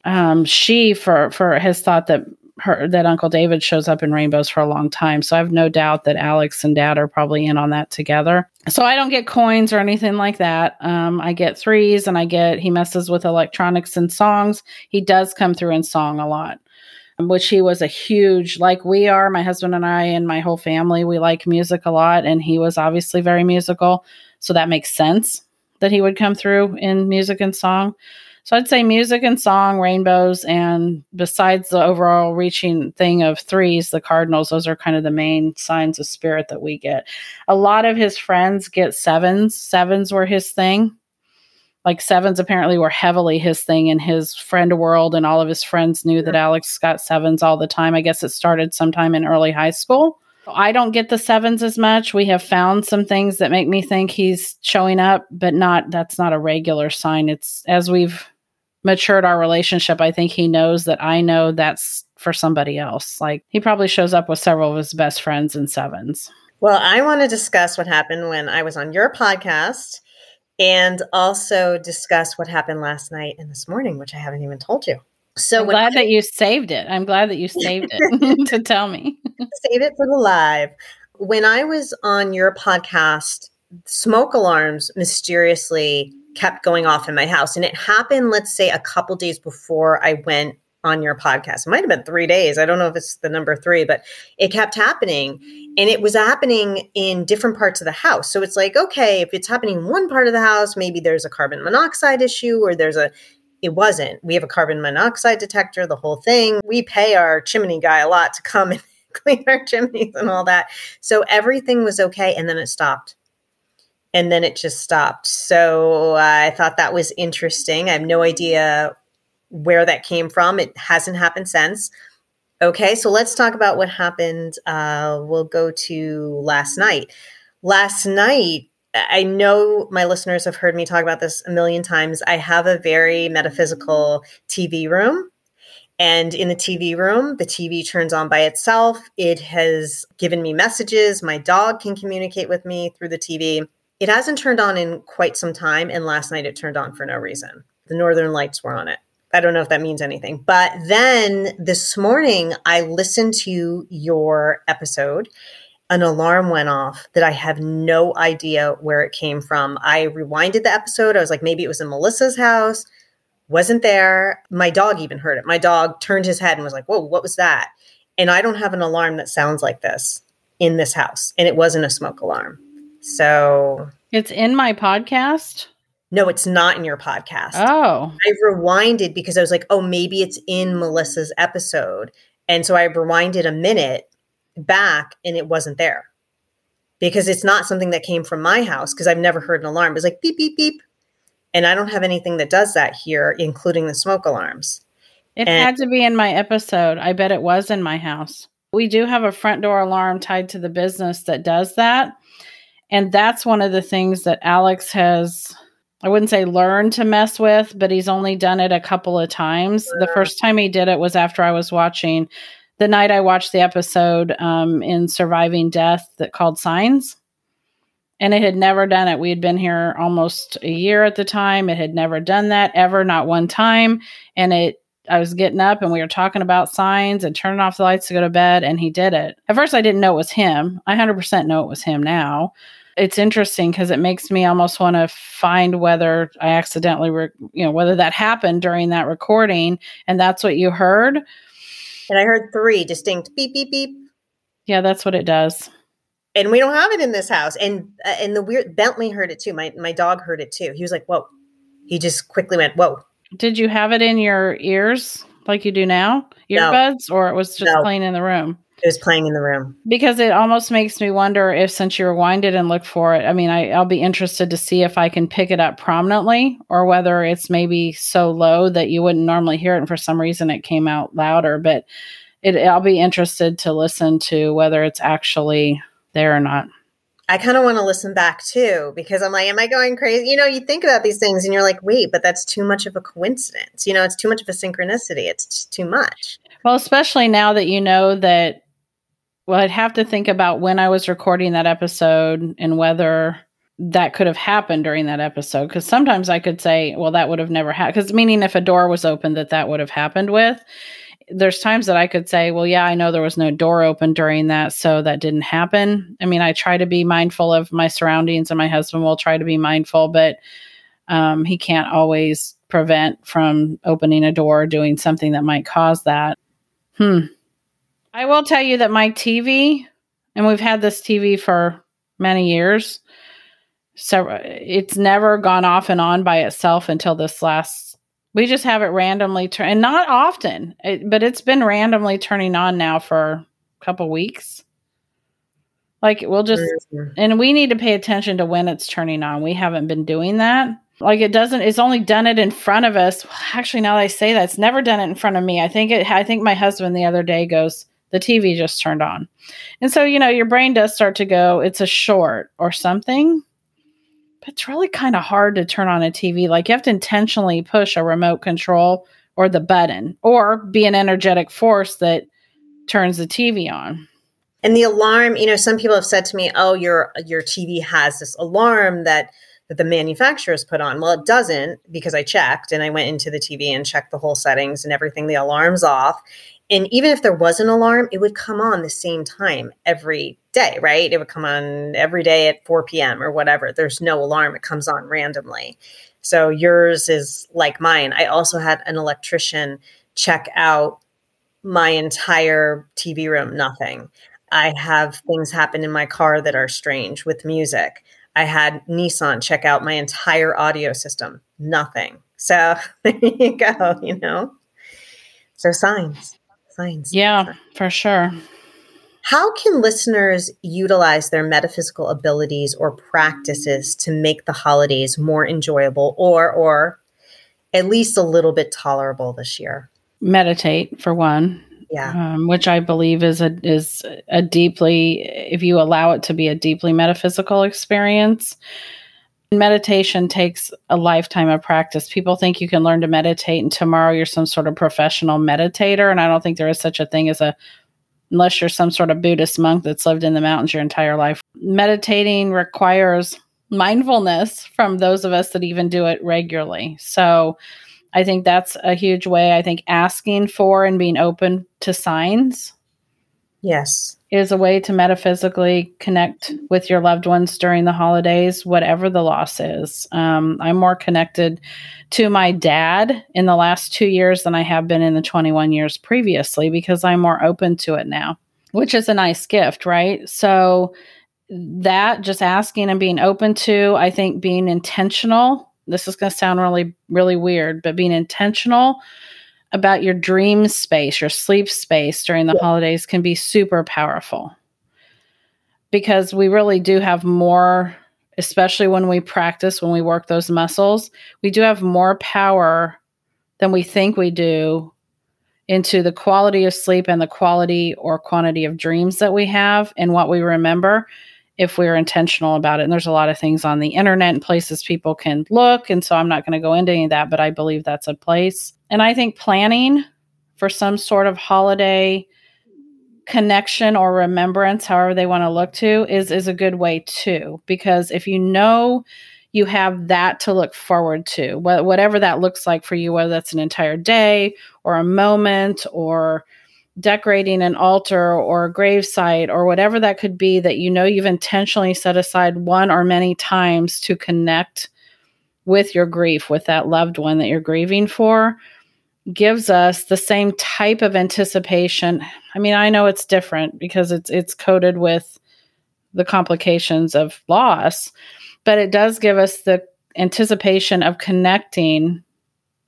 Um, she for for has thought that her that Uncle David shows up in rainbows for a long time. So I have no doubt that Alex and Dad are probably in on that together. So I don't get coins or anything like that. Um, I get threes, and I get he messes with electronics and songs. He does come through in song a lot, which he was a huge like we are. My husband and I and my whole family we like music a lot, and he was obviously very musical. So that makes sense that he would come through in music and song. So I'd say music and song, rainbows, and besides the overall reaching thing of threes, the cardinals, those are kind of the main signs of spirit that we get. A lot of his friends get sevens. Sevens were his thing. Like sevens apparently were heavily his thing in his friend world, and all of his friends knew that Alex got sevens all the time. I guess it started sometime in early high school. I don't get the sevens as much. We have found some things that make me think he's showing up, but not that's not a regular sign. It's as we've matured our relationship, I think he knows that I know that's for somebody else. Like he probably shows up with several of his best friends in sevens. Well, I want to discuss what happened when I was on your podcast and also discuss what happened last night and this morning, which I haven't even told you. So I'm glad I, that you saved it. I'm glad that you saved it to tell me. save it for the live. When I was on your podcast, smoke alarms mysteriously kept going off in my house. And it happened, let's say, a couple days before I went on your podcast. It might have been three days. I don't know if it's the number three, but it kept happening. And it was happening in different parts of the house. So it's like, okay, if it's happening in one part of the house, maybe there's a carbon monoxide issue or there's a it wasn't. We have a carbon monoxide detector, the whole thing. We pay our chimney guy a lot to come and clean our chimneys and all that. So everything was okay. And then it stopped. And then it just stopped. So I thought that was interesting. I have no idea where that came from. It hasn't happened since. Okay, so let's talk about what happened. Uh, we'll go to last night. Last night, I know my listeners have heard me talk about this a million times. I have a very metaphysical TV room. And in the TV room, the TV turns on by itself. It has given me messages. My dog can communicate with me through the TV. It hasn't turned on in quite some time. And last night it turned on for no reason. The Northern Lights were on it. I don't know if that means anything. But then this morning, I listened to your episode an alarm went off that I have no idea where it came from. I rewinded the episode. I was like, maybe it was in Melissa's house. Wasn't there. My dog even heard it. My dog turned his head and was like, whoa, what was that? And I don't have an alarm that sounds like this in this house. And it wasn't a smoke alarm. So it's in my podcast. No, it's not in your podcast. Oh. I rewinded because I was like, oh, maybe it's in Melissa's episode. And so I rewinded a minute back and it wasn't there because it's not something that came from my house because I've never heard an alarm. It's like beep, beep, beep. And I don't have anything that does that here, including the smoke alarms. It and- had to be in my episode. I bet it was in my house. We do have a front door alarm tied to the business that does that. And that's one of the things that Alex has, I wouldn't say learned to mess with, but he's only done it a couple of times. The uh. first time he did it was after I was watching the night I watched the episode um, in Surviving Death that called Signs. And it had never done it. We had been here almost a year at the time. It had never done that ever, not one time. And it, I was getting up and we were talking about signs and turning off the lights to go to bed, and he did it. At first, I didn't know it was him. I 100% know it was him now. It's interesting because it makes me almost want to find whether I accidentally, re- you know, whether that happened during that recording and that's what you heard and I heard three distinct beep beep beep. Yeah, that's what it does. And we don't have it in this house. And uh, and the weird Bentley heard it too. My my dog heard it too. He was like, "Whoa!" He just quickly went, "Whoa!" Did you have it in your ears like you do now, earbuds, no. or it was just no. playing in the room? It was playing in the room. Because it almost makes me wonder if, since you rewind it and look for it, I mean, I, I'll be interested to see if I can pick it up prominently or whether it's maybe so low that you wouldn't normally hear it. And for some reason, it came out louder. But it, I'll be interested to listen to whether it's actually there or not. I kind of want to listen back too because I'm like, am I going crazy? You know, you think about these things and you're like, wait, but that's too much of a coincidence. You know, it's too much of a synchronicity. It's too much. Well, especially now that you know that well, I'd have to think about when I was recording that episode and whether that could have happened during that episode. Because sometimes I could say, well, that would have never happened. Because meaning if a door was open, that that would have happened with. there's times that I could say, well, yeah, I know there was no door open during that, so that didn't happen. I mean, I try to be mindful of my surroundings, and my husband will try to be mindful, but um, he can't always prevent from opening a door, or doing something that might cause that. Hmm. I will tell you that my TV, and we've had this TV for many years, so it's never gone off and on by itself until this last we just have it randomly turn and not often it, but it's been randomly turning on now for a couple weeks. Like we'll just and we need to pay attention to when it's turning on. We haven't been doing that. Like it doesn't it's only done it in front of us. Actually now that i say that it's never done it in front of me. I think it i think my husband the other day goes the tv just turned on and so you know your brain does start to go it's a short or something but it's really kind of hard to turn on a TV. Like you have to intentionally push a remote control or the button or be an energetic force that turns the TV on. And the alarm, you know, some people have said to me, "Oh, your your TV has this alarm that that the manufacturers put on." Well, it doesn't because I checked and I went into the TV and checked the whole settings and everything. The alarm's off. And even if there was an alarm, it would come on the same time every day, right? It would come on every day at 4 p.m. or whatever. There's no alarm, it comes on randomly. So yours is like mine. I also had an electrician check out my entire TV room, nothing. I have things happen in my car that are strange with music. I had Nissan check out my entire audio system, nothing. So there you go, you know. So signs, Yeah, for sure. How can listeners utilize their metaphysical abilities or practices to make the holidays more enjoyable or or at least a little bit tolerable this year? Meditate for one. Yeah. Um, which I believe is a is a deeply if you allow it to be a deeply metaphysical experience. Meditation takes a lifetime of practice. People think you can learn to meditate and tomorrow you're some sort of professional meditator. And I don't think there is such a thing as a unless you're some sort of Buddhist monk that's lived in the mountains your entire life. Meditating requires mindfulness from those of us that even do it regularly. So I think that's a huge way. I think asking for and being open to signs. Yes. Is a way to metaphysically connect with your loved ones during the holidays, whatever the loss is. Um, I'm more connected to my dad in the last two years than I have been in the 21 years previously because I'm more open to it now, which is a nice gift, right? So, that just asking and being open to, I think being intentional. This is going to sound really, really weird, but being intentional about your dream space, your sleep space during the yeah. holidays can be super powerful because we really do have more especially when we practice, when we work those muscles, we do have more power than we think we do into the quality of sleep and the quality or quantity of dreams that we have and what we remember if we're intentional about it. And there's a lot of things on the internet and places people can look. And so I'm not going to go into any of that, but I believe that's a place. And I think planning for some sort of holiday connection or remembrance, however they want to look to, is is a good way too. Because if you know you have that to look forward to, wh- whatever that looks like for you, whether that's an entire day or a moment or decorating an altar or a gravesite or whatever that could be that you know you've intentionally set aside one or many times to connect with your grief, with that loved one that you're grieving for, gives us the same type of anticipation. I mean, I know it's different because it's it's coded with the complications of loss, but it does give us the anticipation of connecting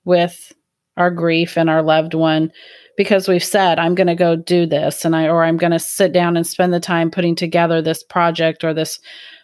with our grief and our loved one because we've said I'm going to go do this and I or I'm going to sit down and spend the time putting together this project or this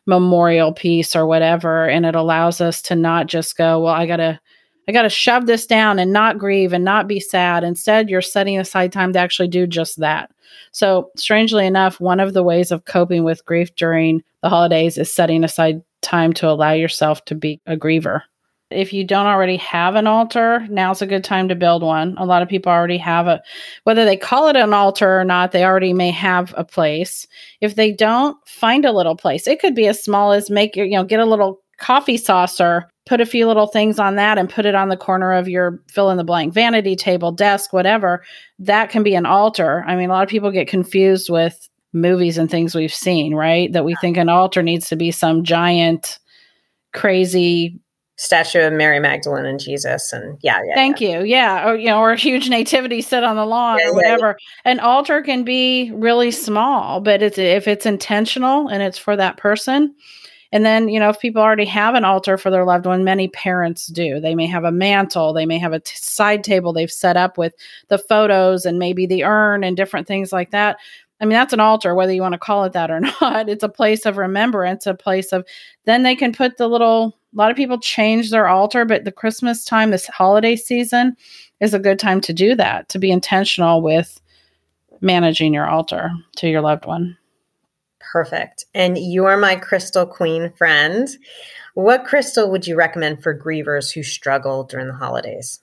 memorial piece or whatever and it allows us to not just go well I got to I got to shove this down and not grieve and not be sad. Instead, you're setting aside time to actually do just that. So, strangely enough, one of the ways of coping with grief during the holidays is setting aside time to allow yourself to be a griever. If you don't already have an altar, now's a good time to build one. A lot of people already have a, whether they call it an altar or not, they already may have a place. If they don't, find a little place. It could be as small as make your, you know, get a little coffee saucer put a few little things on that and put it on the corner of your fill in the blank vanity table, desk, whatever. That can be an altar. I mean, a lot of people get confused with movies and things we've seen, right? That we think an altar needs to be some giant, crazy statue of Mary Magdalene and Jesus, and yeah, yeah. Thank yeah. you. Yeah, or you know, or a huge nativity set on the lawn yeah, or whatever. Yeah, An altar can be really small, but it's if it's intentional and it's for that person. And then, you know, if people already have an altar for their loved one, many parents do. They may have a mantle, they may have a t- side table they've set up with the photos and maybe the urn and different things like that. I mean, that's an altar, whether you want to call it that or not. It's a place of remembrance, a place of, then they can put the little, a lot of people change their altar, but the Christmas time, this holiday season is a good time to do that, to be intentional with managing your altar to your loved one. Perfect. And you are my crystal queen friend. What crystal would you recommend for grievers who struggle during the holidays?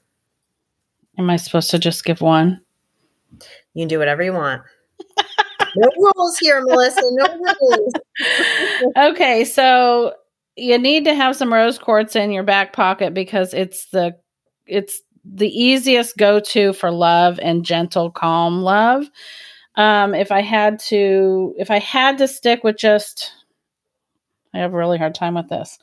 Am I supposed to just give one? You can do whatever you want no rules here, Melissa. No rules. okay, so you need to have some rose quartz in your back pocket because it's the it's the easiest go to for love and gentle, calm love. Um, if I had to, if I had to stick with just, I have a really hard time with this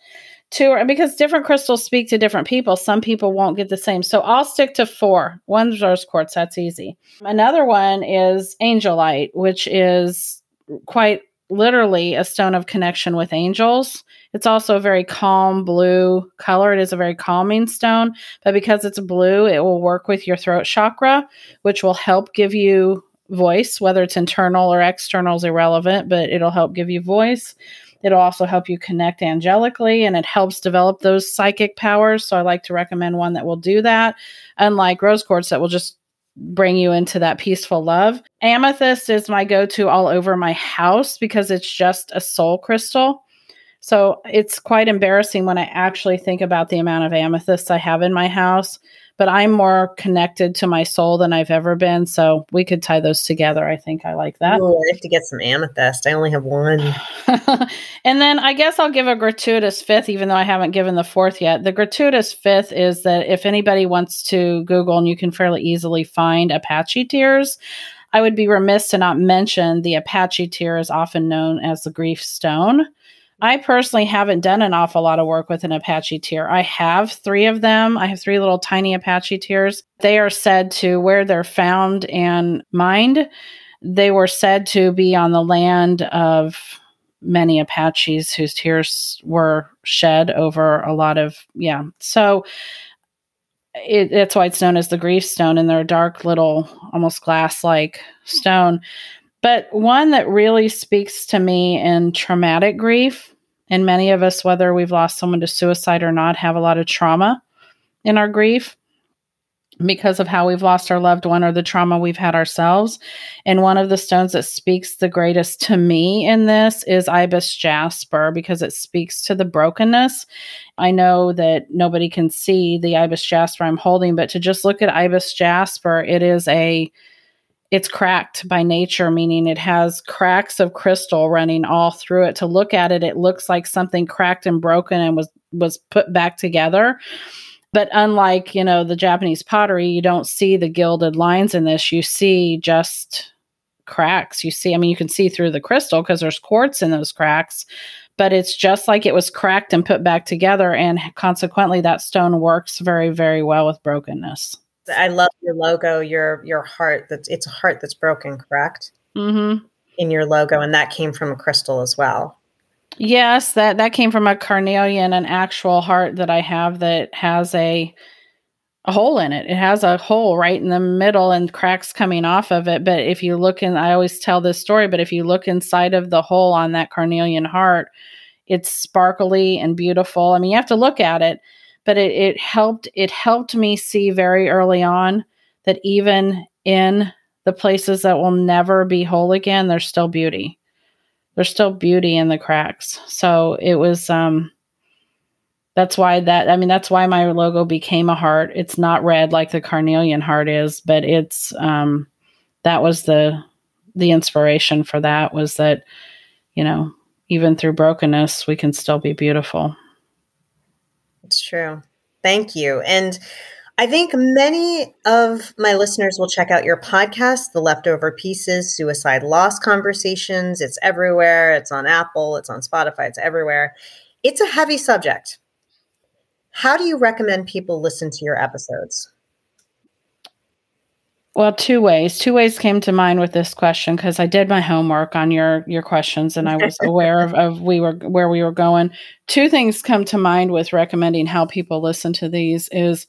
two because different crystals speak to different people. Some people won't get the same. So I'll stick to four. One's rose quartz, that's easy. Another one is angelite, which is quite literally a stone of connection with angels. It's also a very calm blue color. It is a very calming stone, but because it's blue, it will work with your throat chakra, which will help give you voice, whether it's internal or external is irrelevant, but it'll help give you voice. It'll also help you connect angelically and it helps develop those psychic powers. So I like to recommend one that will do that, unlike rose quartz that will just bring you into that peaceful love. Amethyst is my go to all over my house because it's just a soul crystal. So it's quite embarrassing when I actually think about the amount of amethysts I have in my house but I'm more connected to my soul than I've ever been. So we could tie those together. I think I like that. Ooh, I have to get some amethyst. I only have one. and then I guess I'll give a gratuitous fifth, even though I haven't given the fourth yet. The gratuitous fifth is that if anybody wants to Google, and you can fairly easily find Apache tears. I would be remiss to not mention the Apache tear is often known as the grief stone. I personally haven't done an awful lot of work with an Apache tear. I have three of them. I have three little tiny Apache tears. They are said to where they're found and mined. They were said to be on the land of many Apaches whose tears were shed over a lot of, yeah. So it, that's why it's known as the grief stone, and they're a dark little, almost glass like stone. But one that really speaks to me in traumatic grief and many of us, whether we've lost someone to suicide or not, have a lot of trauma in our grief because of how we've lost our loved one or the trauma we've had ourselves. And one of the stones that speaks the greatest to me in this is ibis jasper because it speaks to the brokenness. I know that nobody can see the ibis jasper I'm holding, but to just look at ibis jasper, it is a it's cracked by nature, meaning it has cracks of crystal running all through it. To look at it, it looks like something cracked and broken and was was put back together. But unlike, you know, the Japanese pottery, you don't see the gilded lines in this. You see just cracks. You see, I mean, you can see through the crystal because there's quartz in those cracks, but it's just like it was cracked and put back together. And consequently, that stone works very, very well with brokenness. I love your logo, your your heart. That's it's a heart that's broken, correct? Mm-hmm. In your logo, and that came from a crystal as well. Yes, that that came from a carnelian, an actual heart that I have that has a a hole in it. It has a hole right in the middle and cracks coming off of it. But if you look in, I always tell this story, but if you look inside of the hole on that carnelian heart, it's sparkly and beautiful. I mean, you have to look at it but it, it helped it helped me see very early on that even in the places that will never be whole again there's still beauty. There's still beauty in the cracks. So it was um that's why that i mean that's why my logo became a heart. It's not red like the carnelian heart is but it's um that was the the inspiration for that was that you know even through brokenness we can still be beautiful It's true. Thank you. And I think many of my listeners will check out your podcast, The Leftover Pieces Suicide Loss Conversations. It's everywhere. It's on Apple, it's on Spotify, it's everywhere. It's a heavy subject. How do you recommend people listen to your episodes? Well, two ways. Two ways came to mind with this question because I did my homework on your your questions and I was aware of, of we were where we were going. Two things come to mind with recommending how people listen to these is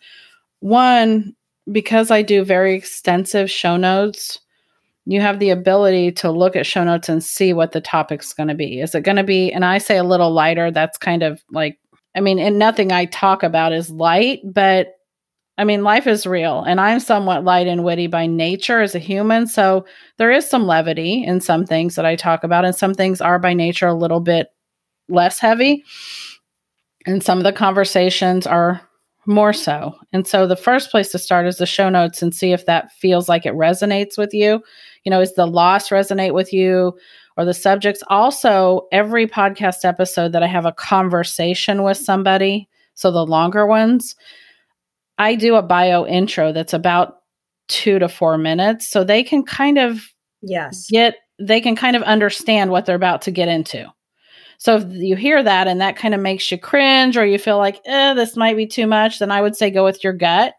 one, because I do very extensive show notes, you have the ability to look at show notes and see what the topic's going to be. Is it going to be, and I say a little lighter, that's kind of like, I mean, and nothing I talk about is light, but I mean, life is real, and I'm somewhat light and witty by nature as a human. So there is some levity in some things that I talk about, and some things are by nature a little bit less heavy. And some of the conversations are more so. And so the first place to start is the show notes and see if that feels like it resonates with you. You know, is the loss resonate with you or the subjects? Also, every podcast episode that I have a conversation with somebody, so the longer ones, I do a bio intro that's about two to four minutes. So they can kind of yes get they can kind of understand what they're about to get into. So if you hear that and that kind of makes you cringe or you feel like, eh, this might be too much, then I would say go with your gut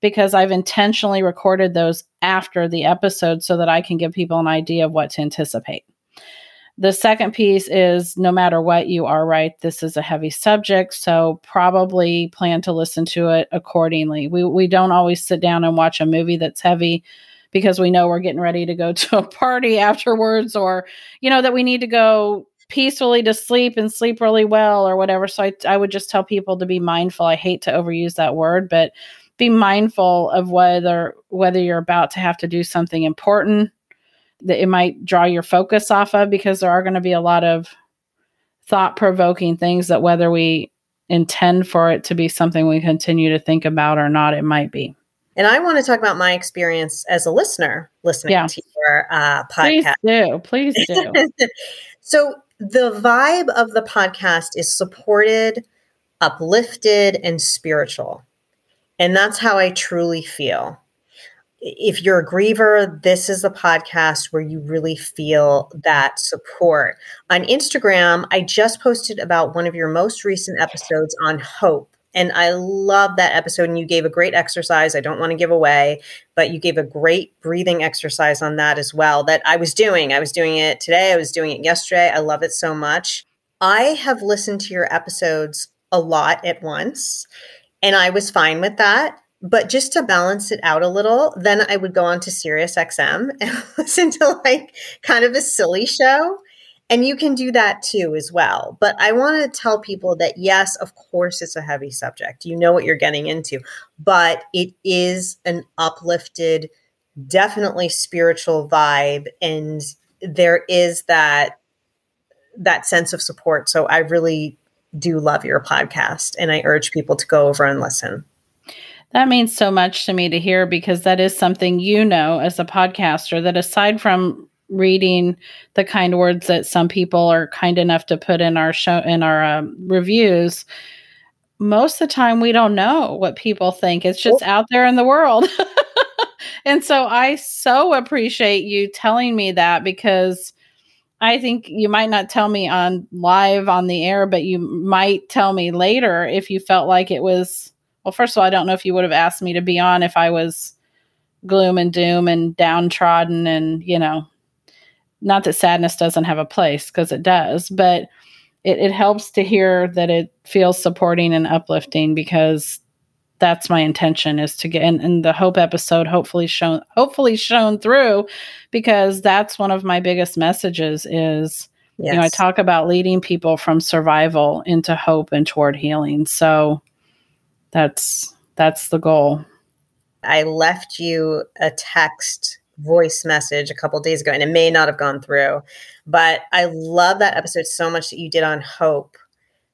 because I've intentionally recorded those after the episode so that I can give people an idea of what to anticipate. The second piece is no matter what, you are right. This is a heavy subject. So probably plan to listen to it accordingly. We, we don't always sit down and watch a movie that's heavy because we know we're getting ready to go to a party afterwards or, you know, that we need to go peacefully to sleep and sleep really well or whatever. So I, I would just tell people to be mindful. I hate to overuse that word, but be mindful of whether whether you're about to have to do something important that it might draw your focus off of because there are going to be a lot of thought provoking things that whether we intend for it to be something we continue to think about or not, it might be. And I want to talk about my experience as a listener listening yeah. to your uh, podcast. Please do. Please do. so the vibe of the podcast is supported, uplifted, and spiritual. And that's how I truly feel. If you're a griever, this is the podcast where you really feel that support. On Instagram, I just posted about one of your most recent episodes on hope. And I love that episode. And you gave a great exercise. I don't want to give away, but you gave a great breathing exercise on that as well that I was doing. I was doing it today. I was doing it yesterday. I love it so much. I have listened to your episodes a lot at once, and I was fine with that. But just to balance it out a little, then I would go on to Sirius XM and listen to like kind of a silly show and you can do that too, as well. But I want to tell people that yes, of course, it's a heavy subject. You know what you're getting into, but it is an uplifted, definitely spiritual vibe. And there is that that sense of support. So I really do love your podcast and I urge people to go over and listen. That means so much to me to hear because that is something you know as a podcaster that aside from reading the kind words that some people are kind enough to put in our show in our um, reviews most of the time we don't know what people think it's just oh. out there in the world and so i so appreciate you telling me that because i think you might not tell me on live on the air but you might tell me later if you felt like it was well first of all i don't know if you would have asked me to be on if i was gloom and doom and downtrodden and you know not that sadness doesn't have a place because it does, but it, it helps to hear that it feels supporting and uplifting because that's my intention is to get in, in the hope episode hopefully shown hopefully shown through because that's one of my biggest messages is yes. you know i talk about leading people from survival into hope and toward healing so that's that's the goal. I left you a text voice message a couple days ago and it may not have gone through but i love that episode so much that you did on hope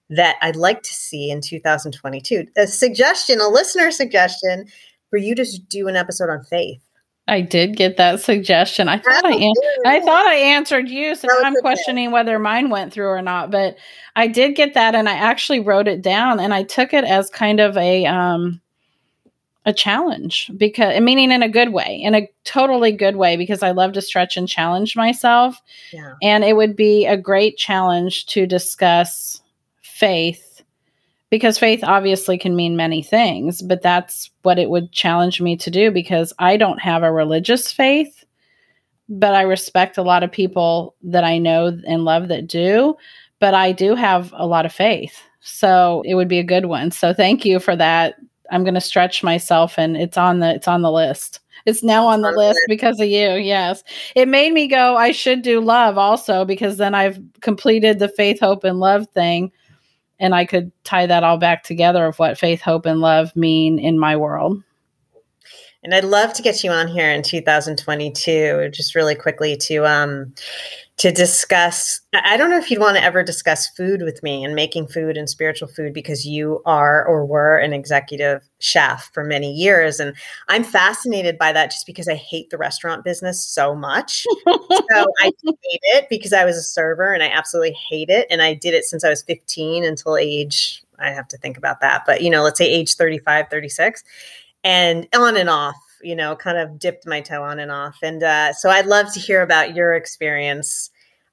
that i'd like to see in 2022 a suggestion a listener suggestion for you to do an episode on faith I did get that suggestion. I thought I, an- I thought I answered you, so now I'm questioning whether mine went through or not. But I did get that, and I actually wrote it down, and I took it as kind of a um, a challenge because meaning in a good way, in a totally good way, because I love to stretch and challenge myself. Yeah. And it would be a great challenge to discuss faith because faith obviously can mean many things, but that's what it would challenge me to do because I don't have a religious faith, but I respect a lot of people that I know and love that do, but I do have a lot of faith. So it would be a good one. So thank you for that. I'm going to stretch myself and it's on the it's on the list. It's now on the list because of you. Yes. It made me go I should do love also because then I've completed the faith, hope and love thing and I could tie that all back together of what faith, hope, and love mean in my world. And I'd love to get you on here in 2022, just really quickly to um, to discuss. I don't know if you'd want to ever discuss food with me and making food and spiritual food because you are or were an executive chef for many years. And I'm fascinated by that just because I hate the restaurant business so much. so I hate it because I was a server and I absolutely hate it. And I did it since I was 15 until age, I have to think about that, but you know, let's say age 35, 36, and on and off you know, kind of dipped my toe on and off. And uh, so I'd love to hear about your experience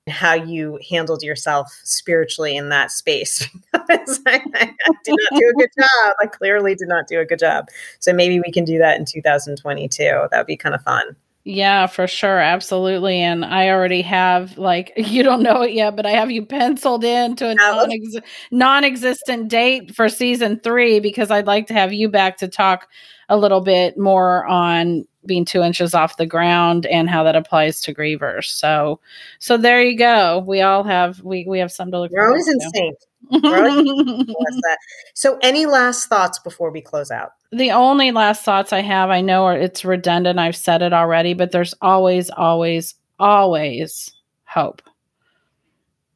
how you handled yourself spiritually in that space because I, I, did not do a good job. I clearly did not do a good job. So maybe we can do that in 2022. That would be kind of fun. Yeah, for sure. Absolutely. And I already have, like, you don't know it yet, but I have you penciled in to a non existent date for season three because I'd like to have you back to talk a little bit more on being two inches off the ground and how that applies to grievers. So, so there you go. We all have we we have some to look. We're always in sync. so, any last thoughts before we close out? The only last thoughts I have, I know it's redundant. I've said it already, but there's always, always, always hope.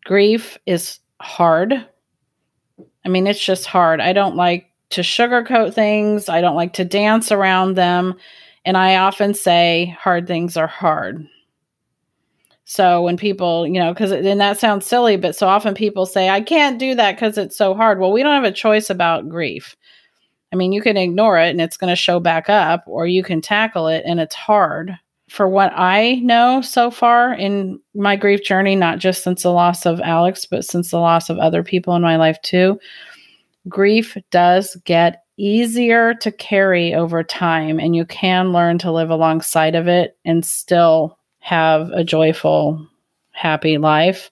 Grief is hard. I mean, it's just hard. I don't like to sugarcoat things. I don't like to dance around them. And I often say hard things are hard. So when people, you know, because and that sounds silly, but so often people say, I can't do that because it's so hard. Well, we don't have a choice about grief. I mean, you can ignore it and it's going to show back up, or you can tackle it and it's hard. For what I know so far in my grief journey, not just since the loss of Alex, but since the loss of other people in my life too, grief does get easier to carry over time and you can learn to live alongside of it and still have a joyful happy life.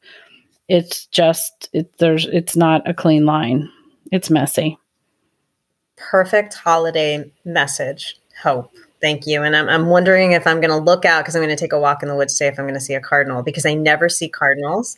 It's just it, there's it's not a clean line. It's messy. Perfect holiday message hope. Thank you. And i'm, I'm wondering if i'm going to look out because i'm going to take a walk in the woods today if i'm going to see a cardinal because i never see cardinals.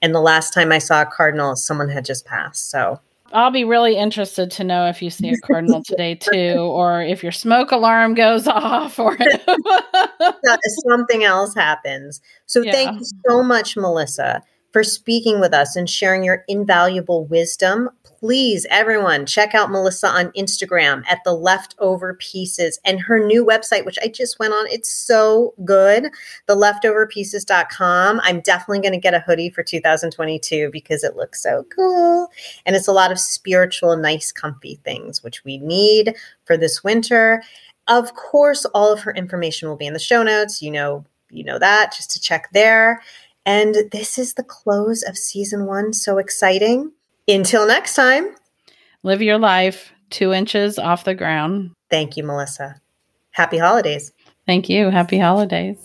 And the last time i saw a cardinal someone had just passed. So I'll be really interested to know if you see a cardinal today too, or if your smoke alarm goes off, or if something else happens. So, yeah. thank you so much, Melissa, for speaking with us and sharing your invaluable wisdom please, everyone, check out Melissa on Instagram at the leftover pieces and her new website, which I just went on. It's so good. The leftoverpieces.com. I'm definitely going to get a hoodie for 2022 because it looks so cool. And it's a lot of spiritual, nice, comfy things, which we need for this winter. Of course, all of her information will be in the show notes. You know, you know that just to check there. And this is the close of season one. So exciting. Until next time, live your life two inches off the ground. Thank you, Melissa. Happy holidays. Thank you. Happy holidays.